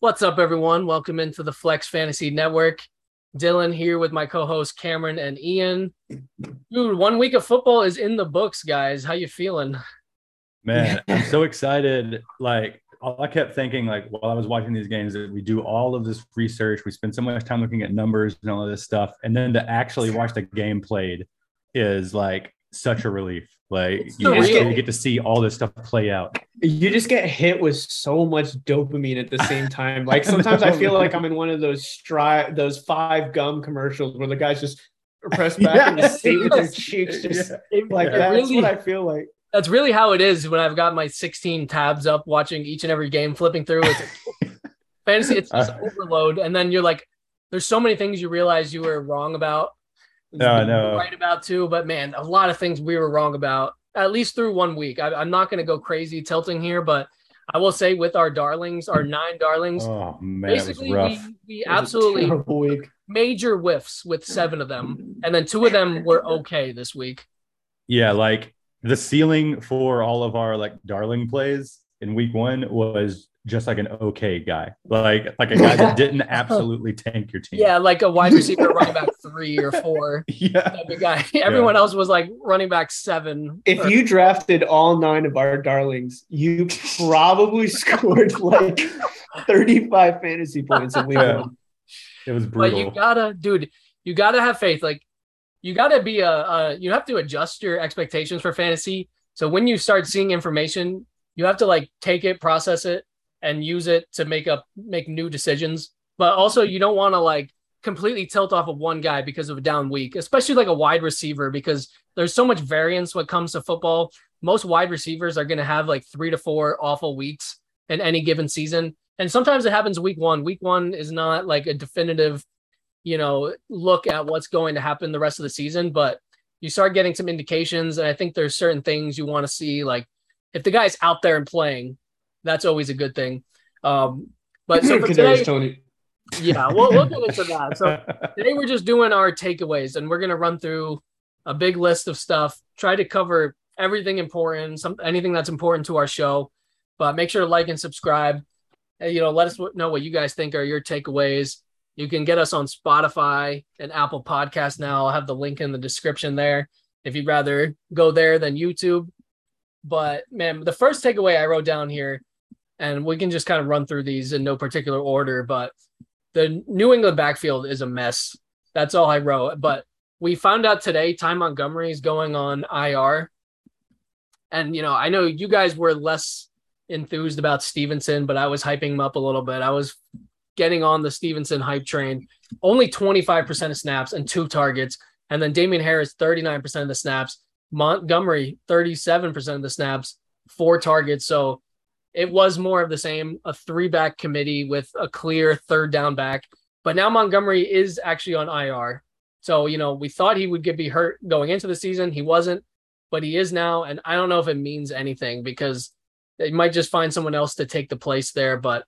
What's up, everyone? Welcome into the Flex Fantasy Network. Dylan here with my co-host Cameron and Ian. Dude, one week of football is in the books, guys. How you feeling? Man, I'm so excited. Like all I kept thinking, like while I was watching these games, that we do all of this research, we spend so much time looking at numbers and all of this stuff, and then to actually watch the game played is like such a relief. Like you, so get, you get to see all this stuff play out. you just get hit with so much dopamine at the same time. Like sometimes I feel like I'm in one of those stri- those five gum commercials where the guys just press back in the Yes. seat with their cheeks just It- like it that. That's really- what I feel like. that's really how it is when I've got my 16 tabs up, watching each and every game, flipping through. It's fantasy. It's just Uh. overload, and then you're like, there's so many things you realize you were wrong about. No, I know. right about too. But man, a lot of things we were wrong about. At least through one week. I, I'm not going to go crazy tilting here, but I will say with our darlings, our nine darlings, Oh man, basically rough. we, we It was a absolutely week. major whiffs with seven of them, and then two of them were okay this week. Yeah, like the ceiling for all of our like darling plays in week one was just like an okay guy, like like a guy that didn't absolutely tank your team. Yeah, like a wide receiver, running back three or four. yeah. Type of guy. Everyone else was like running back seven. If or- you drafted all nine of our darlings, you probably scored like 35 fantasy points in week Yeah. one. It was brutal. but you gotta, dude, you gotta have faith. Like you gotta be a, a, you have to adjust your expectations for fantasy. So when you start seeing information, you have to like take it, process it, and use it to make up, make new decisions. But also, you don't want to like completely tilt off of one guy because of a down week, especially like a wide receiver, because there's so much variance when it comes to football. Most wide receivers are going to have like three to four awful weeks in any given season. And sometimes it happens week one. Week one is not like a definitive, you know, look at what's going to happen the rest of the season, but you start getting some indications. And I think there's certain things you want to see. Like if the guy's out there and playing, that's always a good thing. Um, but so for today, Tony. yeah, we'll, we'll get into that. So today we're just doing our takeaways and we're going to run through a big list of stuff, try to cover everything important, some anything that's important to our show. But make sure to like and subscribe. And, you know, let us know what you guys think are your takeaways. You can get us on Spotify and Apple Podcast now. I'll have the link in the description there if you'd rather go there than YouTube. But man, the first takeaway I wrote down here, and we can just kind of run through these in no particular order, but the New England backfield is a mess. That's all I wrote. But we found out today Ty Montgomery is going on IR. And, you know, I know you guys were less enthused about Stevenson, but I was hyping him up a little bit. I was getting on the Stevenson hype train. Only 25% of snaps and two targets. And then Damien Harris, 39% of the snaps. Montgomery, 37% of the snaps, four targets. So it was more of the same, a three back committee with a clear third down back. But now Montgomery is actually on IR. So, you know, we thought he would get be hurt going into the season. He wasn't, but he is now. And I don't know if it means anything because they might just find someone else to take the place there. But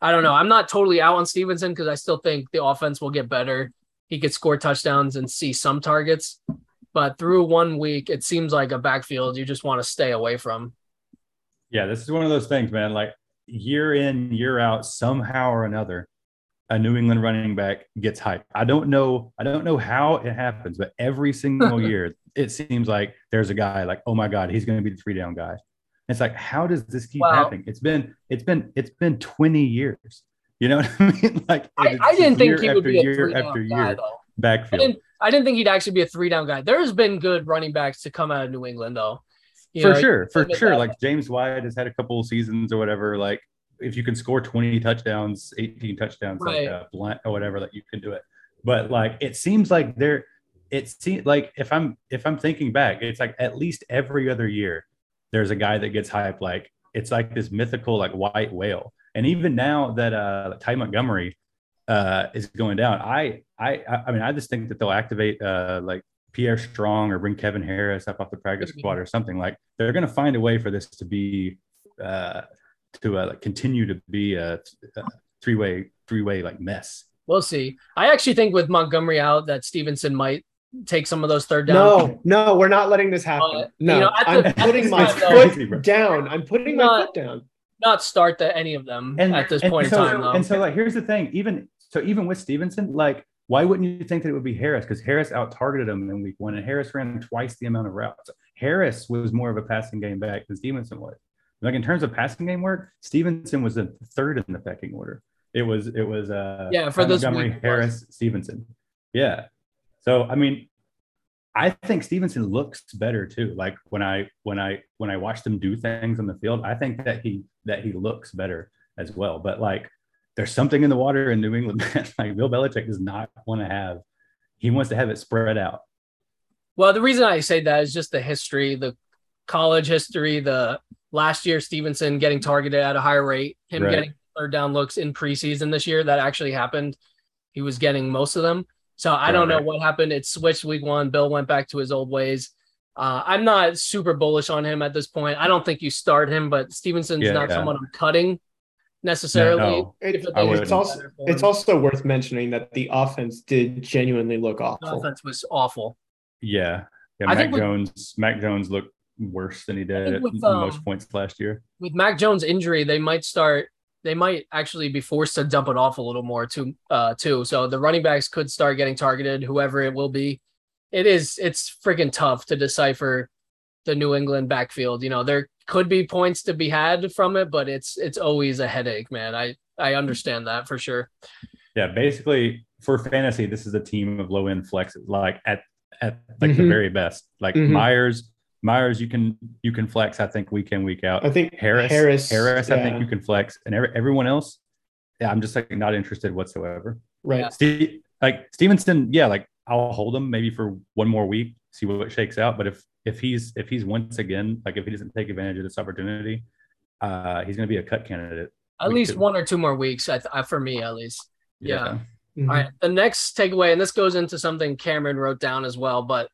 I don't know. I'm not totally out on Stevenson because I still think the offense will get better. He could score touchdowns and see some targets. But through one week, it seems like a backfield you just want to stay away from. Yeah, this is one of those things, man. Like year in, year out, somehow or another, a New England running back gets hyped. I don't know, I don't know how it happens, but every single year it seems like there's a guy like, oh my God, he's gonna be the three down guy. It's like, how does this keep Wow. happening? It's been it's been it's been 20 years. You know what I mean? Like I, I didn't think he would be a year three after down guy year though. I didn't. I didn't think he'd actually be a three down guy. There's been good running backs to come out of New England though. For know, sure, for sure. Like James White has had a couple of seasons or whatever. Like if you can score 20 touchdowns, 18 touchdowns, Right. like uh, Blount or whatever, that you can do it. But like it seems like there, it seems like if I'm if I'm thinking back, it's like at least every other year there's a guy that gets hyped. Like it's like this mythical like white whale. And even now that uh Ty Montgomery uh is going down, I I I mean I just think that they'll activate uh like Pierre Strong or bring Kevin Harris up off the practice Could be. squad or something like they're going to find a way for this to be uh to uh, like, continue to be a, a three way three way like mess. We'll see. I actually think with Montgomery out, that Stevenson might take some of those third down. No, no, we're not letting this happen. Uh, you no, know, at I'm putting my time, though- foot down. I'm putting my Not- foot down. not start the, any of them and at this point so, in time. Though. And so, like, here's the thing: even so, even with Stevenson, like, why wouldn't you think that it would be Harris? Because Harris out targeted him in week one, and Harris ran twice the amount of routes. Harris was more of a passing game back than Stevenson was. Like in terms of passing game work, Stevenson was the third in the pecking order. It was it was uh Yeah, for Montgomery, was. Harris, Stevenson. Yeah. So I mean, I think Stevenson looks better too. Like when I when I when I watched him do things on the field, I think that he that he looks better as well. But like there's something in the water in New England that like Bill Belichick does not want to have. He wants to have it spread out. Well, the reason I say that is just the history, the college history, the last year Stevenson getting targeted at a higher rate, him Right. getting third down looks in preseason this year. That actually happened. He was getting most of them. So I don't know what happened. It switched week one. Bill went back to his old ways. Uh, I'm not super bullish on him at this point. I don't think you start him, but Stevenson's Yeah, not yeah. someone I'm cutting necessarily. No, It- If it I is wouldn't. it's also it's also worth mentioning that the offense did genuinely look the awful. offense was awful. Yeah. Yeah. I Mac think with- Jones, Mac Jones looked worse than he did think at with, most um, points last year. with Mac Jones injury, they might start. They might actually be forced to dump it off a little more too. Uh, too. So the running backs could start getting targeted, whoever it will be. It is. It's freaking tough to decipher the New England backfield. You know, there could be points to be had from it, but it's it's always a headache, man. I I understand that for sure. Yeah, basically for fantasy, this is a team of low end flexes, like at at like the Mhm. very best. Like Mhm. Meyers, Meyers, you can you can flex. I think week in week out. I think Harris, Harris, Harris, I think you can flex, and every, everyone else, yeah, I'm just like not interested whatsoever. right. Yeah. Steve, like Stevenson, yeah, like I'll hold him maybe for one more week, see what shakes out. But if if he's if he's once again like if he doesn't take advantage of this opportunity, uh, he's going to be a cut candidate. At We least could- one or two more weeks, I, th- for me at least. Yeah. Mhm. All right. The next takeaway, and this goes into something Cameron wrote down as well, but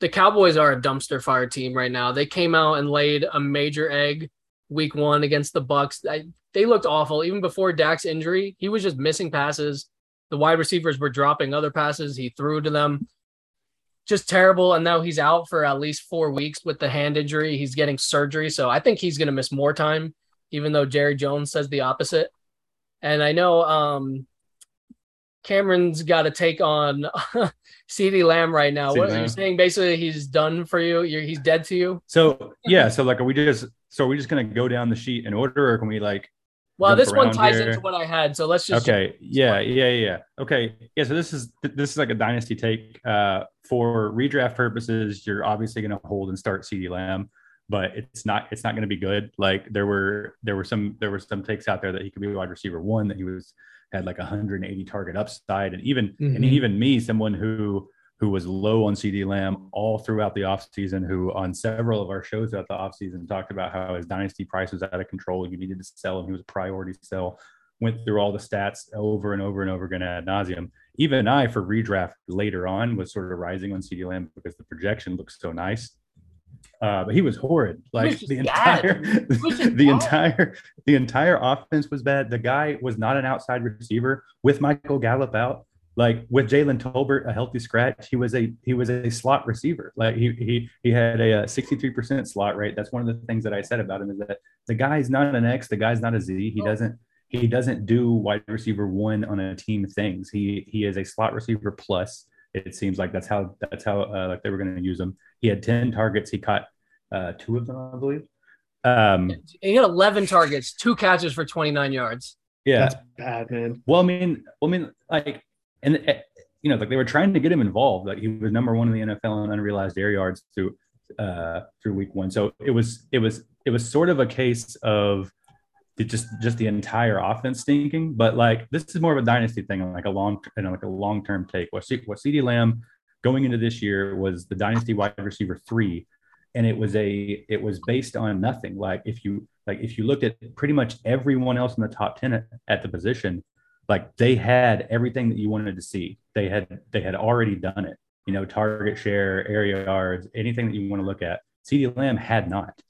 the Cowboys are a dumpster fire team right now. They came out and laid a major egg week one against the Bucs. I, they looked awful even before Dak's injury. He was just missing passes. The wide receivers were dropping other passes he threw to them. Just terrible. And now he's out for at least four weeks with the hand injury. He's getting surgery. So I think he's going to miss more time, even though Jerry Jones says the opposite. And I know um, Cameron's got a take on CeeDee Lamb right now. CeeDee What are you saying? Basically, he's done for you. You're, he's dead to you. So yeah, so like, are we just so are we just going to go down the sheet in order, or can we like Well, this one ties here. into what I had. So let's just okay yeah yeah yeah okay yeah so this is this is like a dynasty take uh for redraft purposes you're obviously going to hold and start cd lamb but it's not it's not going to be good like there were there were some there were some takes out there that he could be wide receiver one that he was had like 180 target upside and even and Mhm. even me someone who who was low on cd lamb all throughout the offseason who on several of our shows throughout the offseason talked about how his dynasty price was out of control you needed to sell him he was a priority sell went through all the stats over and over and over again ad nauseum. Even I, for redraft later on, was sort of rising on CeeDee Lamb because the projection looks so nice. Uh, but he was horrid. Like the entire, the entire, the entire offense was bad. The guy was not an outside receiver with Michael Gallup out. Like with Jalen Tolbert, a healthy scratch, he was a he was a slot receiver. Like he he he had a sixty three percent slot rate. That's one of the things that I said about him is that the guy's not an X, the guy's not a Z. He doesn't he doesn't do wide receiver one on a team things. He he is a slot receiver plus. It seems like that's how that's how uh, like they were going to use him. He had ten targets. He caught uh, two of them, I believe. Um, he had 11 targets, two catches for 29 yards. yeah. That's bad, man. Well, I mean, well, I mean, like, and uh, you know, like they were trying to get him involved. Like he was number one in the NFL in unrealized air yards through uh through week one. So it was it was it was sort of a case of just just the entire offense stinking. But like this is more of a dynasty thing, like a long you know, like a long term take. What what CeeDee Lamb going into this year was the dynasty wide receiver three, and it was a it was based on nothing. Like if you like if you looked at pretty much everyone else in the top ten at, at the position, like they had everything that you wanted to see. They had they had already done it. You know, target share, area yards, anything that you want to look at. CeeDee Lamb had not.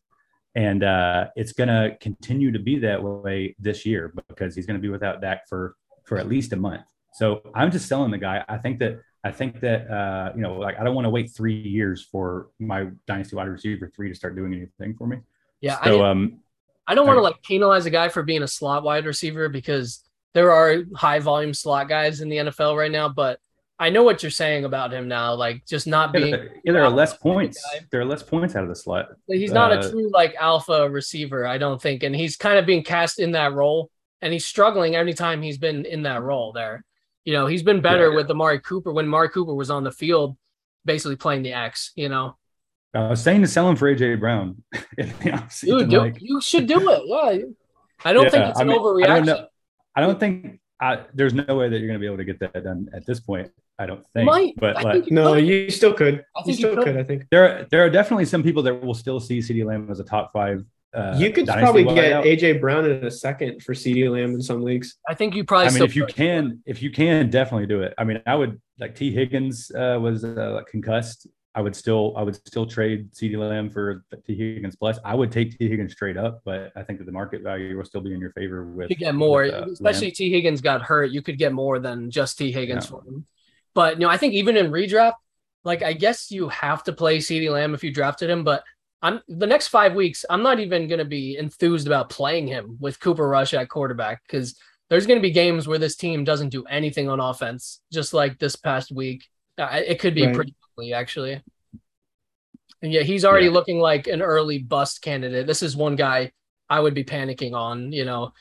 And uh, it's going to continue to be that way this year because he's going to be without Dak for for at least a month. So I'm just selling the guy. I think that I think that uh, you know, like I don't want to wait three years for my dynasty wide receiver three to start doing anything for me. Yeah, I So didn't, um, I don't want to like penalize a guy for being a slot wide receiver because there are high volume slot guys in the NFL right now, but I know what you're saying about him now. Like just not being, there- yeah, there are less guy. points. There are less points out of the slot. he's not a uh, true like alpha receiver, I don't think. And he's kind of being cast in that role and he's struggling every time he's been in that role there. You know, he's been better Yeah. with Amari Cooper when Amari Cooper was on the field, basically playing the X, you know. I was saying to sell him for AJ Brown. in the offseason, Dude, do, like- you should do it. Yeah. I don't think Yeah, it's I an mean, overreaction. Know. I don't think I, there's no way that you're going to be able to get that done at this point. I don't think. Might. But like, think you No, could. you still could. I You think you still could. could. I think there are, there are definitely some people that will still see CeeDee Lamb as a top five. Uh, you could dynasty probably get. AJ Brown in a second for CeeDee Lamb in some leagues. I think you probably I mean, still if you can, if you can, definitely do it. I mean, I would like Tee Higgins uh, was uh, like concussed. I would still, I would still trade CeeDee Lamb for Tee Higgins plus. I would take Tee Higgins straight up, but I think that the market value will still be in your favor with. to get more, with, uh, especially Lamb. Tee Higgins got hurt. You could get more than just Tee Higgins Yeah. for him. But you know, I think even in redraft, like I guess you have to play CeeDee Lamb if you drafted him. But I'm the next five weeks, I'm not even going to be enthused about playing him with Cooper Rush at quarterback because there's going to be games where this team doesn't do anything on offense, just like this past week. Uh, it could be Right. pretty actually. And yeah, he's already Yeah. looking like an early bust candidate. This is one guy I would be panicking on, you know.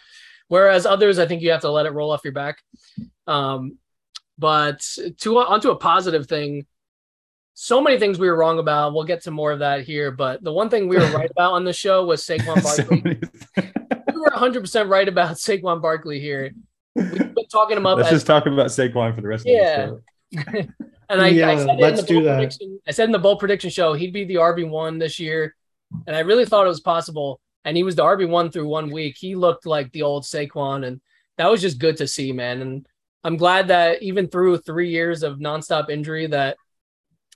Whereas others, I think you have to let it roll off your back. Um, but to onto a positive thing, so many things we were wrong about. We'll get to more of that here. But the one thing we were right about on the show was Saquon Barkley. we were 100 percent right about Saquon Barkley here. We've been talking him up Let's as just talk about Saquon for the rest Yeah. of the show. And I, I said let's in the do that. prediction. I said in the bold prediction show he'd be the RB one this year, and I really thought it was possible. And he was the RB one through one week. He looked like the old Saquon, and that was just good to see, man. And I'm glad that even through three years of nonstop injury, that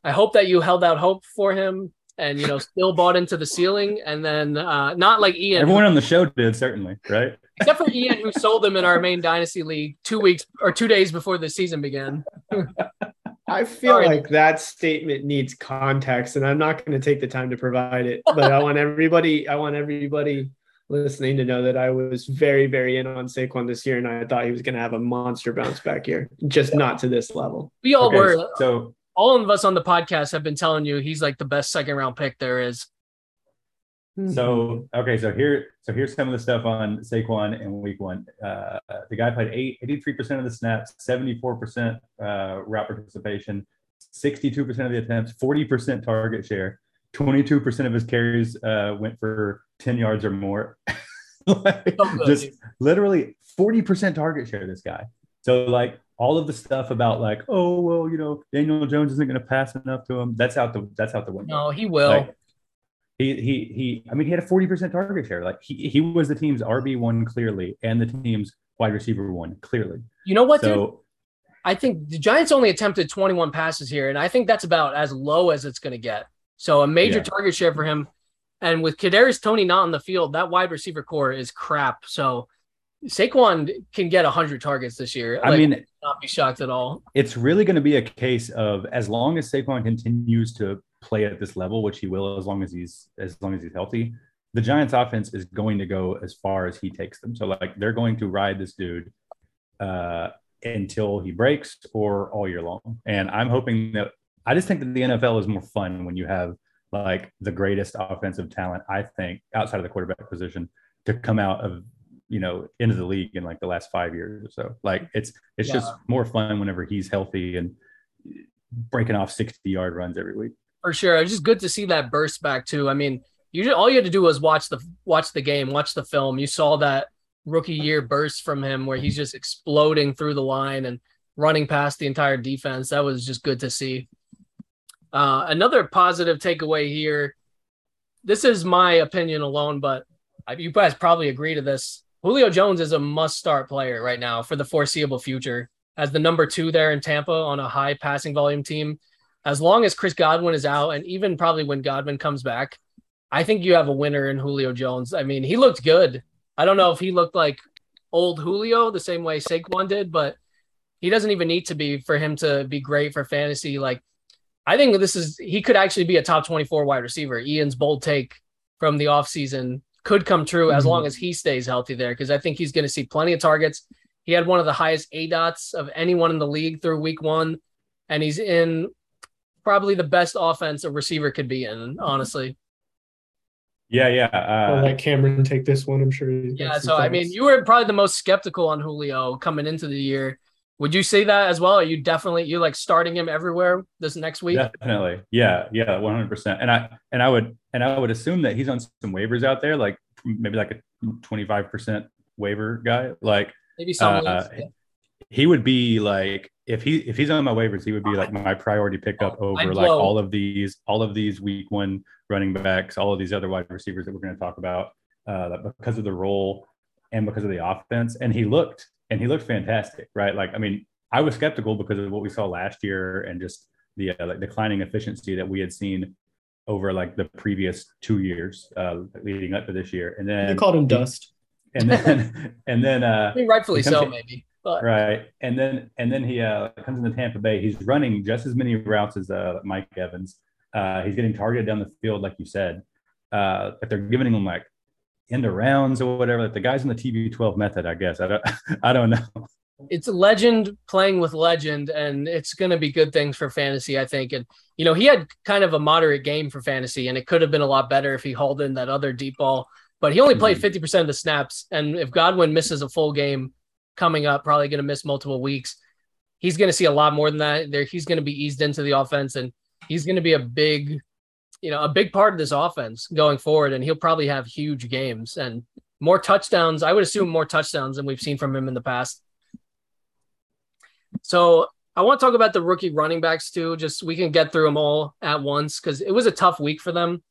I hope that you held out hope for him, and you know still bought into the ceiling. And then uh, not like Ian, Everyone on the show did certainly, right? except for Ian, who sold him in our main dynasty league two weeks or two days before the season began. I feel Sorry. like that statement needs context, and I'm not going to take the time to provide it. But I want everybody, I want everybody listening to know that I was very, very in on Saquon this year, and I thought he was going to have a monster bounce back year, just not to this level. We all Okay, were. So all of us on the podcast have been telling you he's like the best second round pick there is. So okay, so here, so here's some of the stuff on Saquon in Week One. Uh, the guy played eight, 83 percent of the snaps, seventy four percent uh, route participation, sixty two percent of the attempts, forty percent target share, twenty two percent of his carries uh, went for ten yards or more. Like, So just literally forty percent target share. This guy. So like all of the stuff about like, oh well, you know, Daniel Jones isn't going to pass enough to him. That's out the that's out the window. No, he will. Like, he he he. I mean, he had a forty percent target share. Like he he was the team's RB one clearly, and the team's wide receiver one clearly. you know what, dude? So I think the Giants only attempted 21 passes here, and I think that's about as low as it's going to get. So a major Yeah. target share for him. And with Kadarius Toney not on the field, that wide receiver core is crap. So Saquon can get 100 targets this year. I Like, mean, not be shocked at all. it's really going to be a case of as long as Saquon continues to play at this level, which he will as long as he's as long as he's healthy. The Giants' offense is going to go as far as he takes them. So like they're going to ride this dude uh, until he breaks or all year long. And I'm hoping that I just think that the NFL is more fun when you have like the greatest offensive talent, I think, outside of the quarterback position to come out of you know into the league in like the last five years or so. Like it's it's just more fun whenever he's healthy and breaking off 60 yard runs every week. For sure. It's just good to see that burst back too. I mean, you just, all you had to do was watch the watch the game, watch the film. You saw that rookie year burst from him where he's just exploding through the line and running past the entire defense. That was just good to see. Uh, another positive takeaway here. This is my opinion alone, but you guys probably agree to this. Julio Jones is a must-start player right now for the foreseeable future as the number two there in Tampa on a high passing volume team as long as Chris Godwin is out, and even probably when Godwin comes back, I think you have a winner in Julio Jones. I mean, he looked good. I don't know if he looked like old Julio the same way Saquon did, but he doesn't even need to be for him to be great for fantasy. Like, I think this is he could actually be a top 24 wide receiver. Ian's bold take from the offseason could come true as Mhm. long as he stays healthy there because I think he's going to see plenty of targets. He had one of the highest aDOTs of anyone in the league through week one, and he's in probably the best offense a receiver could be in, honestly. Yeah, yeah. I'll Uh, let Cameron take this one. I'm sure. Yeah, some so I mean, you were probably the most skeptical on Julio coming into the year. Would you say that as well? Are you definitely you like starting him everywhere this next week? definitely. Yeah, yeah, one hundred percent. And I and I would and I would assume that he's on some waivers out there, like maybe like a twenty five percent waiver guy. Like Maybe some Uh, leagues. He would be like if he if he's on my waivers, he would be like my priority pickup Oh, over like all of these all of these week one running backs, all of these other wide receivers that we're going to talk about uh, because of the role and because of the offense. And he looked and he looked fantastic, right? Like I mean, I was skeptical because of what we saw last year and just the uh, like declining efficiency that we had seen over like the previous two years uh, leading up to this year. And then you called him dust. and then and then uh, I mean, rightfully so, in- maybe. But Right, and then and then he uh, comes into Tampa Bay. He's running just as many routes as uh, Mike Evans. Uh, he's getting targeted down the field, like you said. Uh, but they're giving him like end of rounds or whatever. Like the guys in the TB12 method, I guess. I don't, I don't know. it's a legend playing with legend, and it's going to be good things for fantasy, I think. And you know, he had kind of a moderate game for fantasy, and it could have been a lot better if he hauled in that other deep ball. But he only played Mhm. fifty percent of the snaps, and if Godwin misses a full game coming up, probably going to miss multiple weeks. He's going to see a lot more than that. There, he's going to be eased into the offense, and he's going to be a big, you know, a big part of this offense going forward. And he'll probably have huge games and more touchdowns. I would assume more touchdowns than we've seen from him in the past. So I want to talk about the rookie running backs too. Just we can get through them all at once because it was a tough week for them.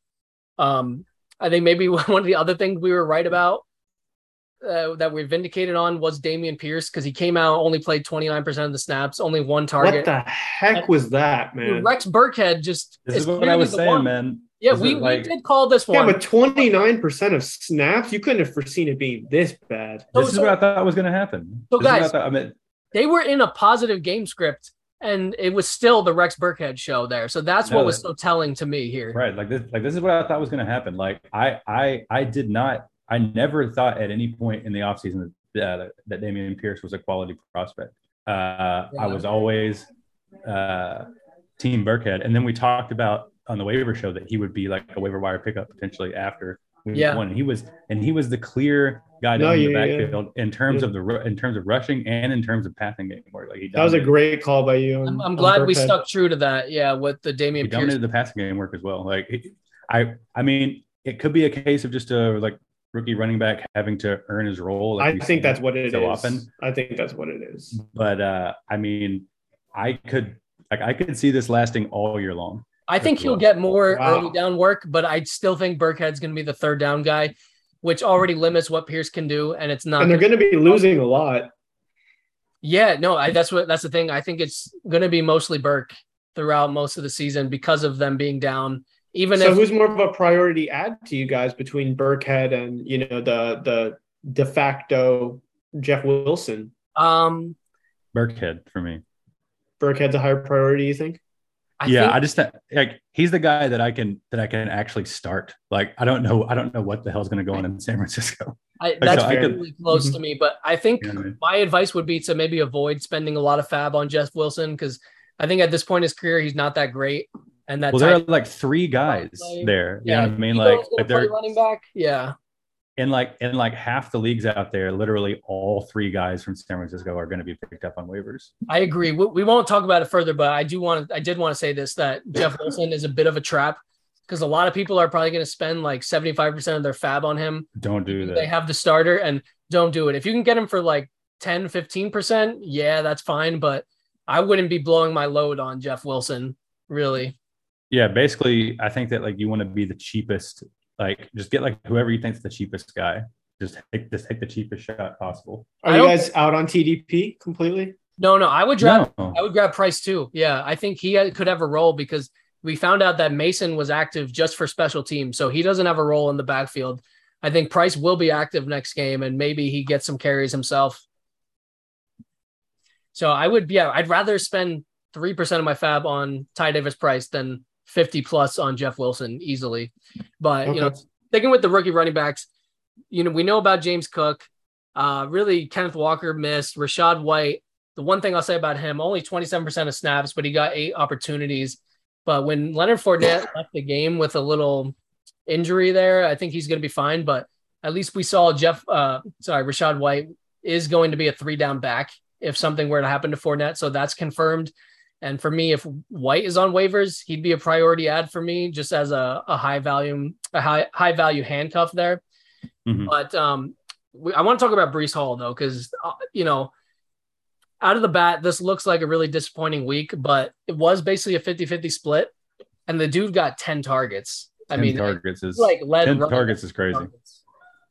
Um, I think maybe one of the other things we were right about uh, that we vindicated on was Dameon Pierce because he came out only played 29% of the snaps, only one target. What the heck was that, man? Rex Burkhead just This is what I was saying, one. man. Yeah, This we, like- we did call this one. Yeah, one. but 29% of snaps, you couldn't have foreseen it being this bad. So- This is so- what I thought was going to happen. So This is what I guys- I mean, they were in a positive game script and it was still the Rex Burkhead show there. So that's No, what was so telling to me here. right like this like this is what i thought was going to happen like i i i did not i never thought at any point in the offseason that, uh, that damian pierce was a quality prospect uh i was always uh team burkhead and then we talked about on the waiver show that he would be like a waiver wire pickup potentially after week Yeah. one. And he was and he was the clear guy No, down in the yeah, yeah. backfield in terms Yeah. of the in terms of rushing and in terms of passing game work. Like he That was a great call by you. on- I'm, I'm on glad we stuck true to that. Yeah, with the he Dameon Pierce. dominated the passing game work as well. Like he- I I mean, it could be a case of just a like rookie running back having to earn his role. like I think that's what it is. so often. I think that's what it is. But uh I mean, I could like I could see this lasting all year long. I think he'll well. get more Wow. early down work, but I still think Burkhead's going to be the third down guy, which already limits what Pierce can do, and it's not. And they're going to be losing a lot. yeah, no, I, that's what that's the thing. I think it's going to be mostly Burke throughout most of the season because of them being down. Even So if who's more of a priority add to you guys between Burkhead and you know the the de facto Jeff Wilson? um, Burkhead for me. Burkhead's a higher priority, you think? I yeah, think, I just like he's the guy that I can that I can actually start. Like I don't know I don't know what the hell's going to go on in San Francisco. I, that's I could- really close Mhm. to me. But I think You know what I mean? my advice would be to maybe avoid spending a lot of fab on Jeff Wilson because I think at this point in his career he's not that great. And that Well, there are like three guys play. there. You yeah, know what I mean? Like, like they're running back. Yeah, in like in like half the leagues out there, literally all three guys from San Francisco are going to be picked up on waivers. I agree. We, we won't talk about it further, but I do want to. I did want to say this that Jeff Wilson is a bit of a trap because a lot of people are probably going to spend like seventy five percent of their fab on him. Don't do that. They have the starter and don't do it. If you can get him for like 10, 15 percent, yeah, that's fine. But I wouldn't be blowing my load on Jeff Wilson. Really, Yeah, basically, I think that like you want to be the cheapest. Like, just get like whoever you think's the cheapest guy. Just take just take the cheapest shot possible. Are you guys out on TDP completely? no, no. I would grab. No. I would grab Price too. Yeah, I think he uh, could have a role because we found out that Mason was active just for special teams, so he doesn't have a role in the backfield. I think Price will be active next game, and maybe he gets some carries himself. So I would, yeah, I'd rather spend three percent of my fab on Ty Davis Price than fifty plus on Jeff Wilson easily. But you know, Okay. sticking with the rookie running backs, you know, we know about James Cook. Uh, really, Kenneth Walker missed. Rachaad White. The one thing I'll say about him, only 27% of snaps, but he got eight opportunities. But when Leonard Fournette left the game with a little injury there, I think he's going to be fine. But at least we saw Jeff, uh, sorry, Rachaad White is going to be a three down back if something were to happen to Fournette. So that's confirmed. And for me, if White is on waivers, he'd be a priority ad for me, just as a, a high value, a high high value handcuff there. Mm-hmm. But um, we, I want to talk about Breece Hall though, because uh, you know, out of the bat, this looks like a really disappointing week, but it was basically a 50-50 split, and the dude got 10 targets. 10 I mean, targets is like led 10 targets is crazy. Targets.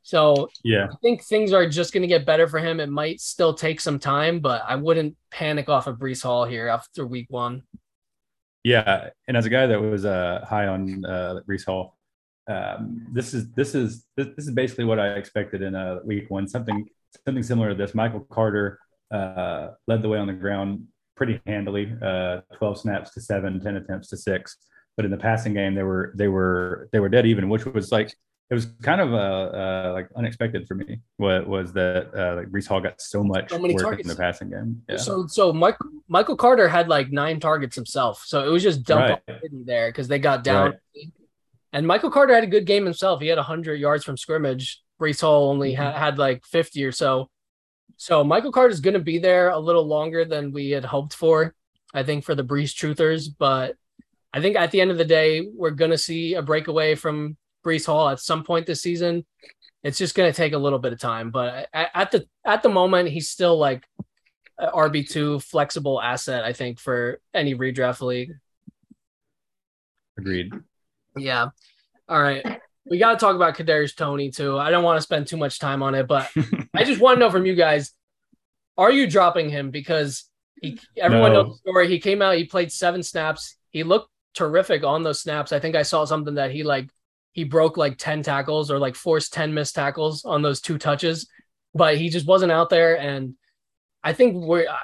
So yeah, I think things are just going to get better for him. It might still take some time, but I wouldn't panic off of Breece Hall here after week one. Yeah, and as a guy that was uh, high on uh, Breece Hall, um, this is this is this, this, is basically what I expected in a uh, week one. Something something similar to this. Michael Carter uh, led the way on the ground pretty handily, uh, 12 snaps to seven, 10 attempts to six. But in the passing game, they were they were they were dead even, which was like it was kind of uh, uh, like unexpected for me. What was that? Uh, like Breece Hall got so much so work targets. in the passing game. Yeah. So so Michael Michael Carter had like nine targets himself, so it was just dump right. there because they got down. Right. And Michael Carter had a good game himself. He had 100 yards from scrimmage. Breece Hall only mm-hmm. ha- had like 50 or so. So Michael Carter is going to be there a little longer than we had hoped for, I think, for the Breece truthers. But I think at the end of the day, we're going to see a breakaway from Breece Hall at some point this season. It's just going to take a little bit of time. But at, at the at the moment, he's still like RB two flexible asset. I think for any redraft league. Agreed. Yeah. All right. We got to talk about Kadarius Toney too. I don't want to spend too much time on it, but I just want to know from you guys: Are you dropping him? Because he, everyone no. knows the story. He came out. He played seven snaps. He looked terrific on those snaps. I think I saw something that he like he broke like ten tackles or like forced ten missed tackles on those two touches, but he just wasn't out there. And I think we're uh,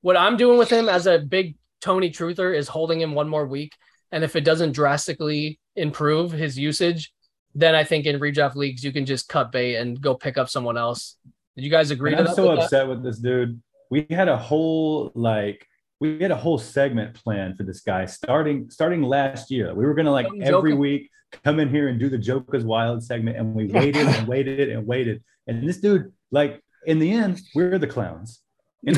what I'm doing with him as a big Toney truther is holding him one more week and if it doesn't drastically improve his usage, then I think in redraft leagues you can just cut bait and go pick up someone else. Did you guys agree? I'm so with upset that? with this dude. We had a whole like we had a whole segment planned for this guy starting starting last year. We were gonna like every week come in here and do the Joker's Wild segment, and we waited and waited and waited. And this dude, like in the end, we're the clowns.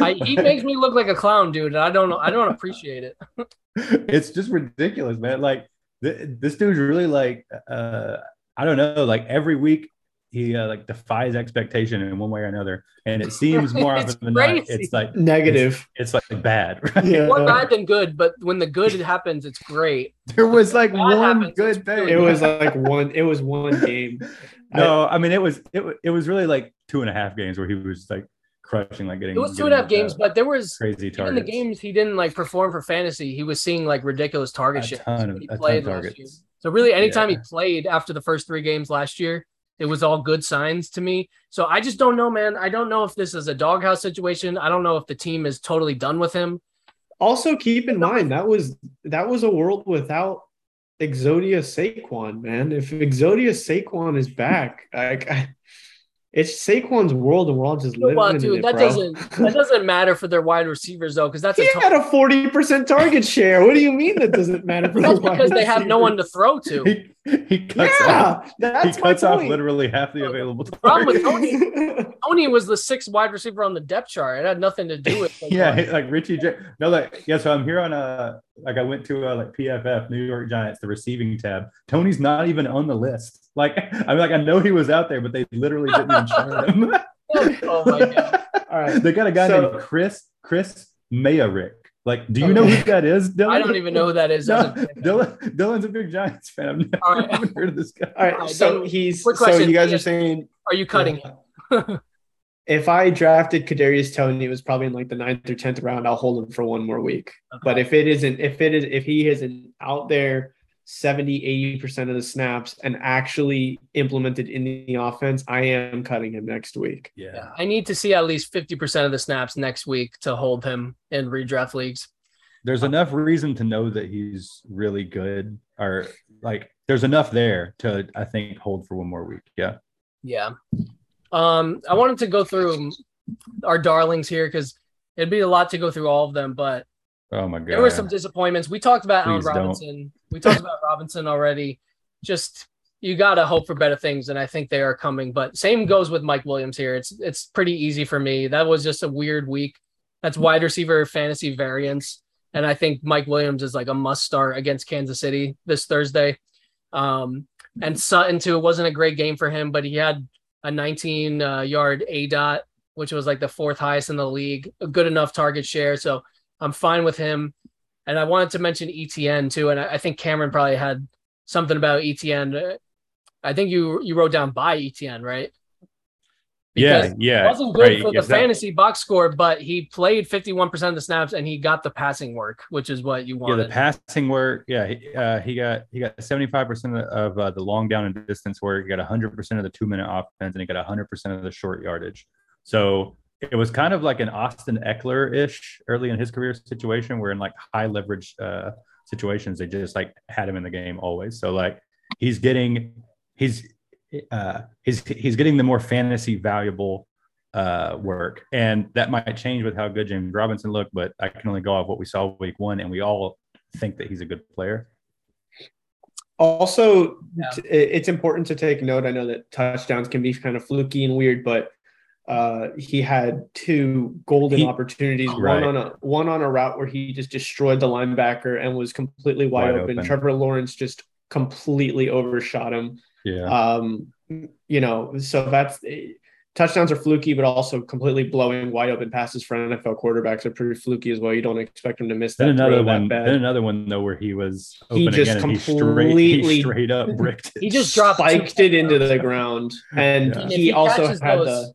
I, he makes me look like a clown, dude. And I don't know. I don't appreciate it. it's just ridiculous, man. Like th- this dude's really like, uh, I don't know. Like every week he uh, like defies expectation in one way or another, and it seems more often than not, it's like negative. It's, it's like bad. Right? Yeah. More bad than good, but when the good happens, it's great. There was like one happens, good thing. It was like one. It was one game. No, I, I mean it was it, it was really like two and a half games where he was like crushing, like getting. It was two and a half games, but there was crazy targets. In the games he didn't like perform for fantasy, he was seeing like ridiculous target share. He played last year. So really, anytime yeah. he played after the first three games last year, it was all good signs to me. So I just don't know, man. I don't know if this is a doghouse situation. I don't know if the team is totally done with him. Also, keep in mind that was that was a world without Exodia Saquon, man. If Exodia Saquon is back, like I, it's Saquon's world, and we're all just living well, dude, in it, that bro. doesn't that doesn't matter for their wide receivers though, because that's he a had a forty percent target share. What do you mean that doesn't matter for that's because they have no one to throw to. He, he cuts yeah, off. That's he cuts off literally half the available. The problem with Toney, Toney was the sixth wide receiver on the depth chart. It had nothing to do with. Like, yeah, like Richie. J- no, like yeah. So I'm here on a like I went to a, like PFF New York Giants the receiving tab. Toney's not even on the list. Like I mean, like I know he was out there, but they literally didn't even chart him. oh my god! All right, they got a guy so, named Chris Chris Myarick. Like, do you okay. know who that is? Dylan? I don't even know who that is. No, Dylan, Dylan's a big Giants fan. I've never All right. heard of this guy. All right, so he's so you guys are saying are you cutting him? if I drafted Kadarius Toney, it was probably in like the ninth or tenth round. I'll hold him for one more week. Okay. But if it isn't, if it is, if he isn't out there 70, 80% of the snaps and actually implemented in the offense, I am cutting him next week. Yeah. yeah. I need to see at least 50% of the snaps next week to hold him in redraft leagues. There's enough reason to know that he's really good or like there's enough there to I think hold for one more week. Yeah. Yeah. Um, I wanted to go through our darlings here because it'd be a lot to go through all of them, but Oh my god. there were some disappointments. We talked about Allen Please don't. Robinson. We talked about Robinson already. Just you gotta hope for better things, and I think they are coming. But same goes with Mike Williams here. It's it's pretty easy for me. That was just a weird week. That's wide receiver fantasy variance, and I think Mike Williams is like a must start against Kansas City this Thursday. Um, and Sutton too. It wasn't a great game for him, but he had a 19 uh, yard aDOT, which was like the fourth highest in the league. A good enough target share, so I'm fine with him. And I wanted to mention ETN too, and I, I think Cameron probably had something about ETN. Uh, I think you you wrote down by ETN, right? yeah, Because yeah. It wasn't good right, for the that- fantasy box score, but he played 51% of the snaps and he got the passing work, which is what you Yeah, wanted. the passing work. Yeah, he, uh, he got he got seventy five percent of uh, the long down and distance work. He got hundred percent of the two minute offense, and he got hundred percent of the short yardage. So it was kind of like an Austin Ekeler ish early in his career situation, where in like high leverage uh, situations, they just like had him in the game always. So like he's getting he's uh, he's he's getting the more fantasy valuable uh, work, and that might change with how good James Robinson looked. But I can only go off what we saw week one, and we all think that he's a good player. Also, Yeah. t- it's important to take note. I know that touchdowns can be kind of fluky and weird, but uh, he had two golden He- opportunities. Right. One on a one on a route where he just destroyed the linebacker and was completely wide, Wide open. open. Trevor Lawrence just completely overshot him. Yeah. Um, you know, so that's touchdowns are fluky, but also completely blowing wide open passes for NFL quarterbacks are pretty fluky as well. You don't expect them to miss that. Then another throw that one. Then another one though, where he was He open just again, and he straight, completely- he straight up bricked it. He just dropped spiked it into the ground, and Yeah. He, he also had those, the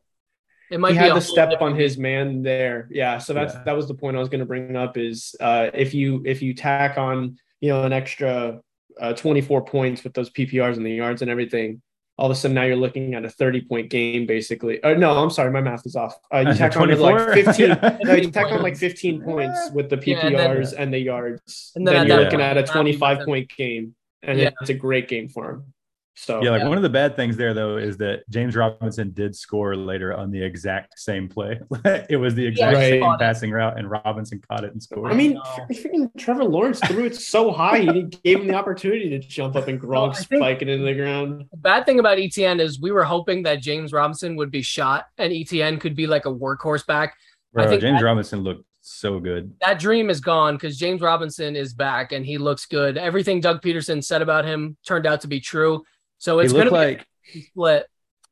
It might he be had a the step on his man there. Yeah, so that's Yeah. that was the point I was going to bring up is uh, if you if you tack on you know an extra uh, 24 points with those PPRs and the yards and everything, all of a sudden now you're looking at a 30 point game basically. Uh, no, I'm sorry, my math is off. Uh, you Is tack on like 24? 15. Yeah. no, you tack on like 15 points with the Yeah, and then- PPRs and, the yards. And then, then you're looking point, at a 25 point game, and Yeah. it's a great game for him. So Yeah, like Yeah. one of the bad things there though is that James Robinson did score later on the exact same play. it was the exact Right. same passing route, and Robinson caught it and scored. I mean, No. freaking Trevor Lawrence threw it so high, he gave him the opportunity to jump up and Well, Gronk I spike it into the ground. The bad thing about ETN is we were hoping that James Robinson would be shot and ETN could be like a workhorse back. I think James that- Robinson looked so good. That dream is gone because James Robinson is back and he looks good. Everything Doug Pederson said about him turned out to be true. So He it's going looked to like. be a split.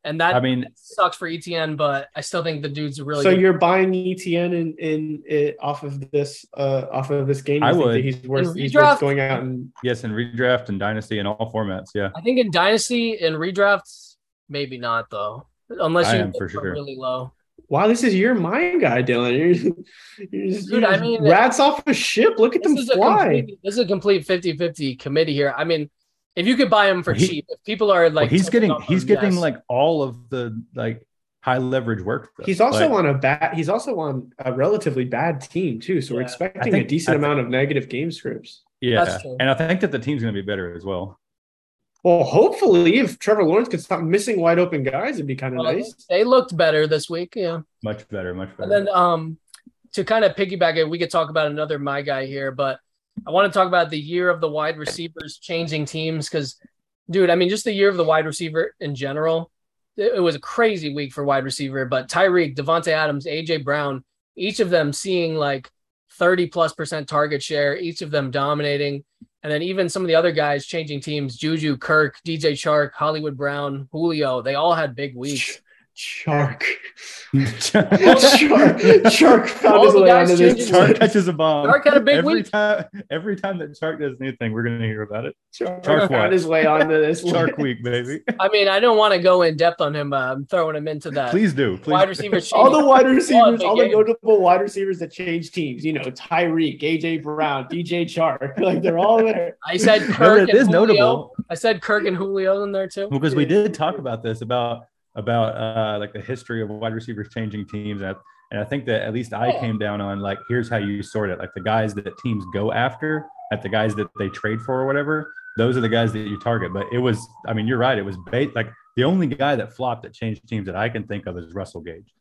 And that I mean, sucks for ETN, but I still think the dude's a really so good. you're buying ETN in, in it off of this uh off of this game. You I think would. that he's worth In he's worth going out and yes, in redraft and dynasty and all formats. Yeah, I think in Dynasty and redrafts, maybe not though. Unless you am look for sure. really low. wow, this is your mind guy, Dylan. You're, you're just, Dude, you're I mean- rats off a ship. Look at This them is, a fly. complete, this is a complete 50-50 committee here. I mean, if you could buy him for he- cheap, if people are like well, he's getting he's on getting yes. like all of the like high leverage work. though. He's also Like, on a bad. He's also on a relatively bad team too. So we're expecting think- a decent think- amount of negative game scripts. yeah, and I think that the team's going to be better as well. Well, hopefully, if Trevor Lawrence could stop missing wide open guys, it'd be kind of Well, nice. They looked better this week, yeah. Much better, much better. And then um to kind of piggyback it, we could talk about another my guy here, but I want to talk about the year of the wide receivers changing teams because dude, I mean just the year of the wide receiver in general. It, was a crazy week for wide receiver, but Tyreek, Davante Adams, AJ Brown, each of them seeing like 30 plus percent target share, each of them dominating. And then even some of the other guys changing teams, Juju, Kirk, DJ Chark, Hollywood Brown, Julio, they all had big weeks. Shark. Shark. Shark found All his the way guys onto this. changing Shark catches a bomb. Shark had a big every week. time. Every time that Shark does anything, we're going to hear about it. Shark, Shark found his way onto this. Shark Week, baby. I mean, I don't want to go in depth on him. But I'm throwing him into that. Please do. Please. wide receiver. All the wide receivers, all the notable wide receivers that change teams, you know, Tyreek, AJ Brown, DJ Chark, like they're all there. I said Remember, Kirk it and is Julio. notable I said Kirk and Julio in there too. because we did talk about this about about uh like the history of wide receivers changing teams and I, and I think that at least I came down on like here's how you sort it like the guys that teams go after at the guys that they trade for or whatever those are the guys that you target. But it was, I mean, you're right. It was bait. Like the only guy that flopped that changed teams that I can think of is Russell Gage.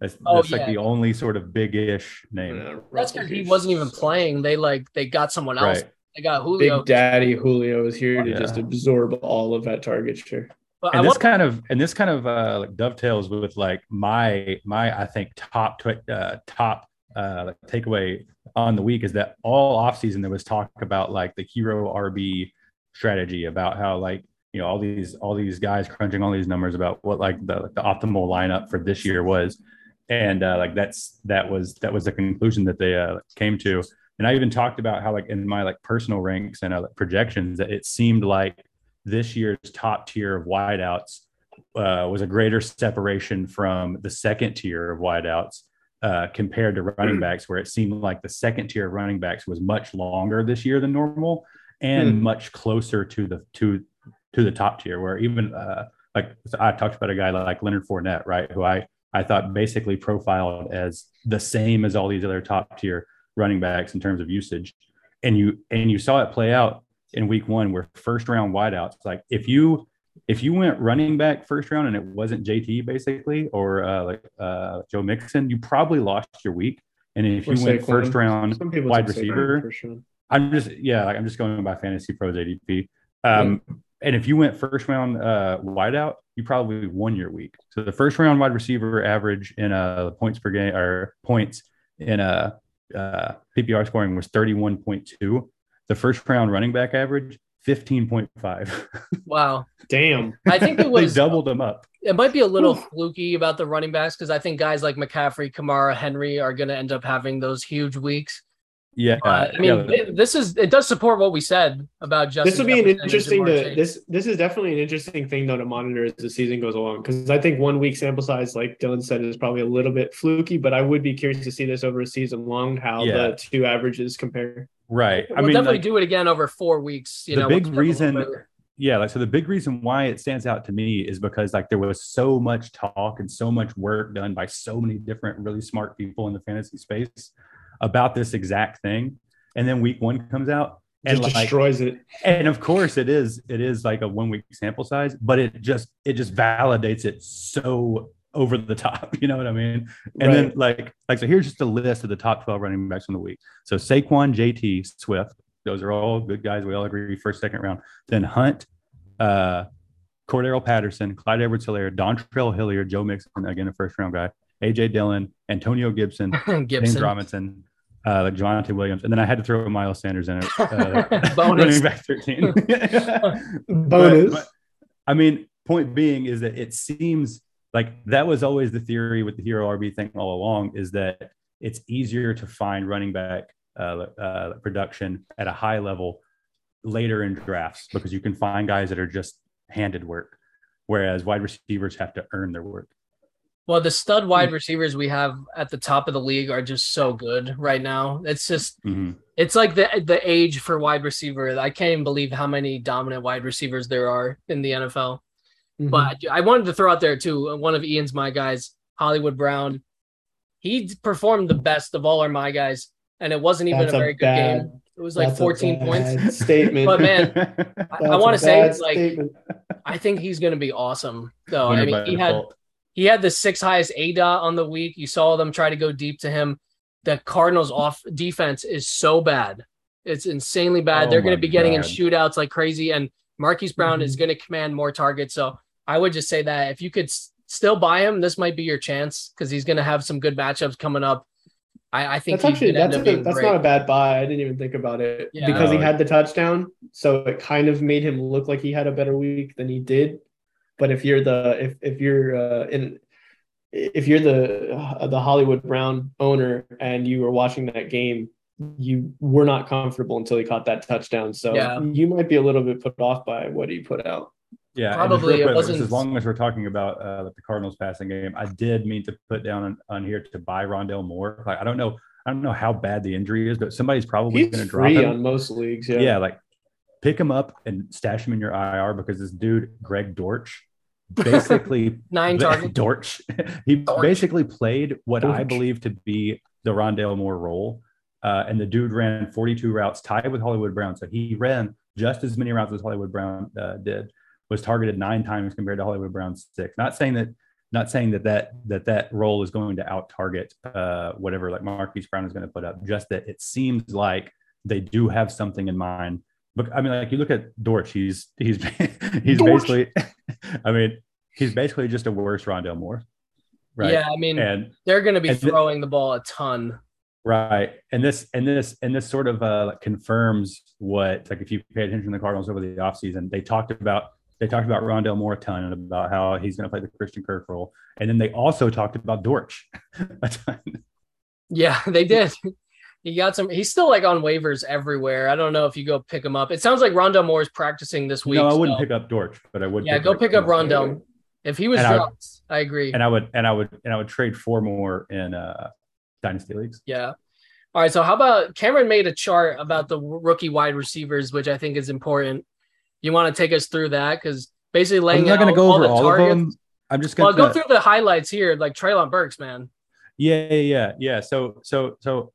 That's, Oh, that's yeah. like the only sort of big-ish name. Yeah, That's because he wasn't even playing. They like they got someone else. Right. They got Julio. Big Daddy Julio is here to Yeah. just absorb all of that target share. But I and this want, kind of and this kind of uh, like dovetails with like my my I think top uh, top uh, like takeaway on the week is that all offseason there was talk about like the hero RB strategy about how like you know all these all these guys crunching all these numbers about what like the, the optimal lineup for this year was. And uh, like that's that was that was the conclusion that they uh, came to. And i even talked about how like in my like personal ranks and uh, like projections that it seemed like this year's top tier of wideouts uh, was a greater separation from the second tier of wideouts uh, compared to running backs, where it seemed like the second tier of running backs was much longer this year than normal and Hmm. much closer to the to to the top tier. Where even uh, like I talked about a guy like Leonard Fournette, right, who I I thought basically profiled as the same as all these other top tier running backs in terms of usage, and you and you saw it play out in week one where first round wideouts like if you if you went running back first round and it wasn't JT basically or uh, like uh, Joe Mixon, you probably lost your week. And if you went first round, wide receiver. sure. I'm just yeah, like I'm just going by Fantasy Pros ADP. Um, And if you went first round uh, wideout, you probably won your week. So the first round wide receiver average in uh, points per game or points in a uh, PPR scoring was 31.2. The first round running back average 15.5. wow. Damn. I think it was they was doubled them up. it might be a little Oof. fluky about the running backs because I think guys like McCaffrey, Kamara, Henry are going to end up having those huge weeks. Yeah, Uh, I mean, yeah. th- this is it does support what we said about Justin. this will be an interesting to this this is definitely an interesting thing though to monitor as the season goes along because I think one week sample size, like Dylan said, is probably a little bit fluky, but I would be curious to see this over a season long how Yeah. the two averages compare. Right. We'll I mean, definitely like, do it again over four weeks. You The know, big once we have a reason- yeah like so the big reason why it stands out to me is because like there was so much talk and so much work done by so many different really smart people in the fantasy space about this exact thing and then week one comes out and Just like destroys it. and of course it is it is like a one week sample size but it just it just validates it so over the top you know what i mean? And then like like so here's just a list of the top 12 running backs in the week. So saquon jt swift those are all good guys. We all agree first second round. Then hunt uh cordarrelle patterson clyde edwards hilaire dontrell hilliard joe mixon again a first round guy aj dillon antonio gibson james robinson uh like Javonte williams. And then i had to throw miles sanders in it uh, Bonus. running back 13 But- Bonus. but, I mean, point being is that it seems like that was always the theory with the hero RB thing all along is that it's easier to find running back uh, uh, production at a high level later in drafts because you can find guys that are just handed work, whereas wide receivers have to earn their work. Well, the stud wide receivers we have at the top of the league are just so good right now. It's just Mhm. it's like the the age for wide receiver. I can't even believe how many dominant wide receivers there are in the NFL. Mhm. But I wanted to throw out there too. One of Ian's my guys, Hollywood Brown. He performed the best of all our my guys, and it wasn't even That's a a very good bad- game. It was like 14 points. Statement. But man, I, That's I a want to say bad like. I think he's going to be awesome. Though I mean, by he had he had the sixth highest aDOT on the week. You saw them try to go deep to him. The Cardinals off defense is so bad. It's insanely bad. Oh They're going to be getting in shootouts like crazy. And Marquise Brown Mhm. is going to command more targets. So I would just say that if you could s- still buy him, this might be your chance because he's going to have some good matchups coming up. I, I think That's actually he's gonna that's a, being that's great. not a bad buy. I didn't even think about it Yeah. because he had the touchdown, so it kind of made him look like he had a better week than he did. But if you're the if if you're uh, in if you're the uh, the Hollywood Brown owner and you were watching that game, you were not comfortable until he caught that touchdown. So Yeah. you might be a little bit put off by what he put out. Yeah, Probably it quick, wasn't- as long as we're talking about uh, the Cardinals passing game, I did mean to put down on, on here to buy Rondale Moore. Like I don't know, I don't know how bad the injury is, but somebody's probably going to drop him. on most leagues. Yeah. yeah. like pick him up and stash him in your IR because this dude Greg Dortch basically Nine targets. Dortch he Dortch. basically played what I believe to be the Rondale Moore role. Uh, and the dude ran 42 routes, tied with Hollywood Brown. So he ran just as many routes as Hollywood Brown uh, did, was targeted nine times compared to Hollywood Brown six. Not saying that not saying that that that that role is going to out target uh, whatever like Marquise Brown is going to put up. Just that it seems like they do have something in mind. But I mean, like you look at Dortch, he's he's he's Dortch. basically, I mean, he's basically just a worse Rondale Moore. Right. Yeah, I mean, and they're going to be throwing th- the ball a ton. Right, and this and this and this sort of uh, confirms what like if you pay attention to the Cardinals over the offseason, they talked about they talked about Rondale Moore a ton and about how he's going to play the Christian Kirk role. And then they also talked about Dortch a ton. Yeah, they did. He got some. He's still like on waivers everywhere. I don't know if you go pick him up. It sounds like Rondale Moore is practicing this week. No, I wouldn't so. pick up Dortch, but I would. Yeah, go pick up Rondale. If he was and dropped, I, would, I, agree. And I would, and I would, and I would trade four more in uh dynasty leagues. Yeah. All right. So how about Cameron made a chart about the rookie wide receivers, which I think is important. You want to take us through that because basically laying I'm not going to go over all, all of them. I'm just going to well, go through the highlights here, like Treylon Burks, man. Yeah, yeah, yeah. So, so, so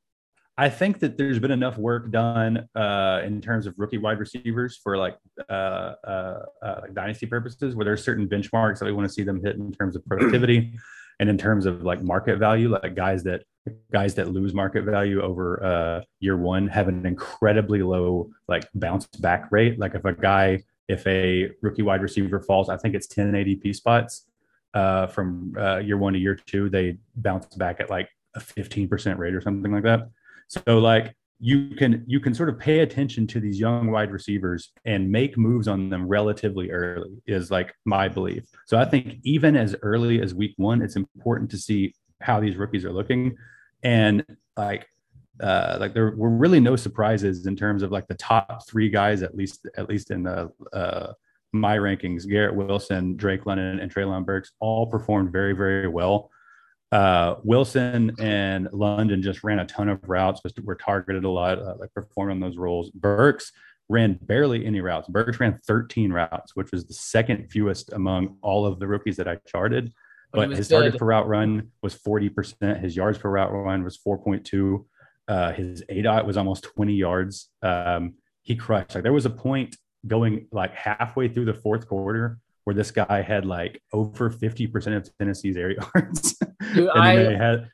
I think that there's been enough work done uh, in terms of rookie wide receivers for like uh, uh, uh like dynasty purposes, where there's certain benchmarks that we want to see them hit in terms of productivity and in terms of like market value, like guys that guys that lose market value over uh, year one have an incredibly low like bounce back rate. Like if a guy if a rookie wide receiver falls, I think it's 10 ADP spots uh, from uh, year one to year two, they bounce back at like a 15% rate or something like that. So like you can you can sort of pay attention to these young wide receivers and make moves on them relatively early is like my belief. So I think even as early as week one, it's important to see how these rookies are looking. And like uh, like there were really no surprises in terms of like the top three guys, at least at least in the uh, my rankings. Garrett Wilson, Drake London, and Treylon Burks all performed very very well. Uh, Wilson and London just ran a ton of routes, were targeted a lot, uh, like performed on those roles. Burks ran barely any routes. Burks ran 13 routes, which was the second fewest among all of the rookies that I charted. But his good. target per route run was 40%. His yards per route run was 4.2. Uh, his dot was almost 20 yards. Um, he crushed. Like there was a point going like halfway through the fourth quarter where this guy had like over 50% of Tennessee's air yards. Dude, I, had,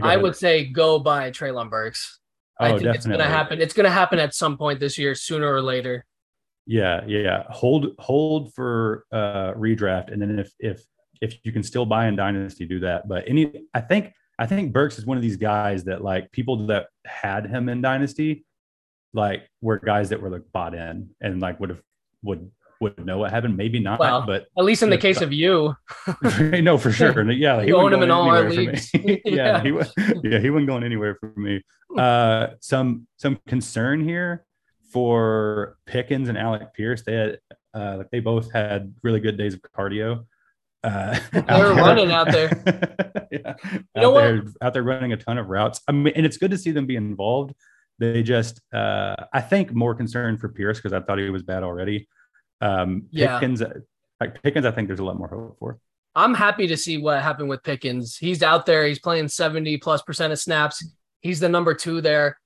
I would say go buy Treylon Burks. Oh, I think definitely. it's gonna happen. It's gonna happen at some point this year, sooner or later. Yeah, yeah. Hold hold for uh redraft. And then if if if you can still buy in dynasty, do that. But any I think I think Burks is one of these guys that like people that had him in Dynasty, like were guys that were like bought in and like would have would would know what happened. Maybe not, well, but at least in the case of you, no, for sure. Yeah, he own him in all our leagues. yeah, yeah, he was. Yeah, he wasn't going anywhere for me. Uh, some some concern here for Pickens and Alec Pierce. They had uh, like they both had really good days of cardio. Uh, they were running out there. yeah, you know out there, out there running a ton of routes. I mean, and it's good to see them be involved. They just, uh, I think, more concerned for Pierce because I thought he was bad already. Um, Pickens, yeah. like Pickens, I think there's a lot more hope for. I'm happy to see what happened with Pickens. He's out there. He's playing 70 plus percent of snaps. He's the number two there,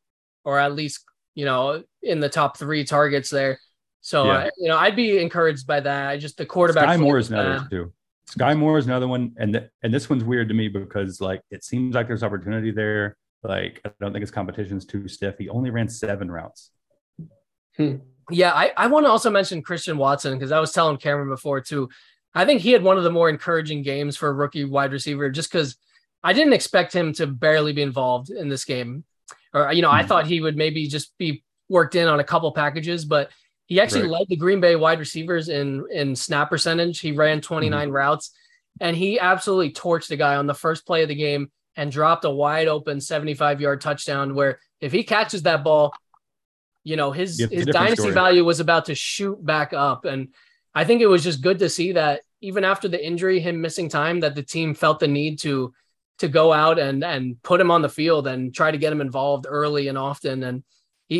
or at least you know in the top three targets there. So yeah. uh, you know, I'd be encouraged by that. I just the quarterback. Sky Moore is another too. Sky Moore is another one, and th- and this one's weird to me because like it seems like there's opportunity there. Like I don't think his competition's too stiff. He only ran seven routes. Hmm. Yeah, I, I want to also mention Christian Watson because I was telling Cameron before too. I think he had one of the more encouraging games for a rookie wide receiver just because I didn't expect him to barely be involved in this game. Or, you know, hmm I thought he would maybe just be worked in on a couple packages, but he actually right. led the Green Bay wide receivers in in snap percentage. He ran 29 mm-hmm. routes and he absolutely torched the guy on the first play of the game and dropped a wide open 75 yard touchdown where if he catches that ball, you know, his his dynasty story. value was about to shoot back up and I think it was just good to see that even after the injury, him missing time, that the team felt the need to to go out and and put him on the field and try to get him involved early and often. And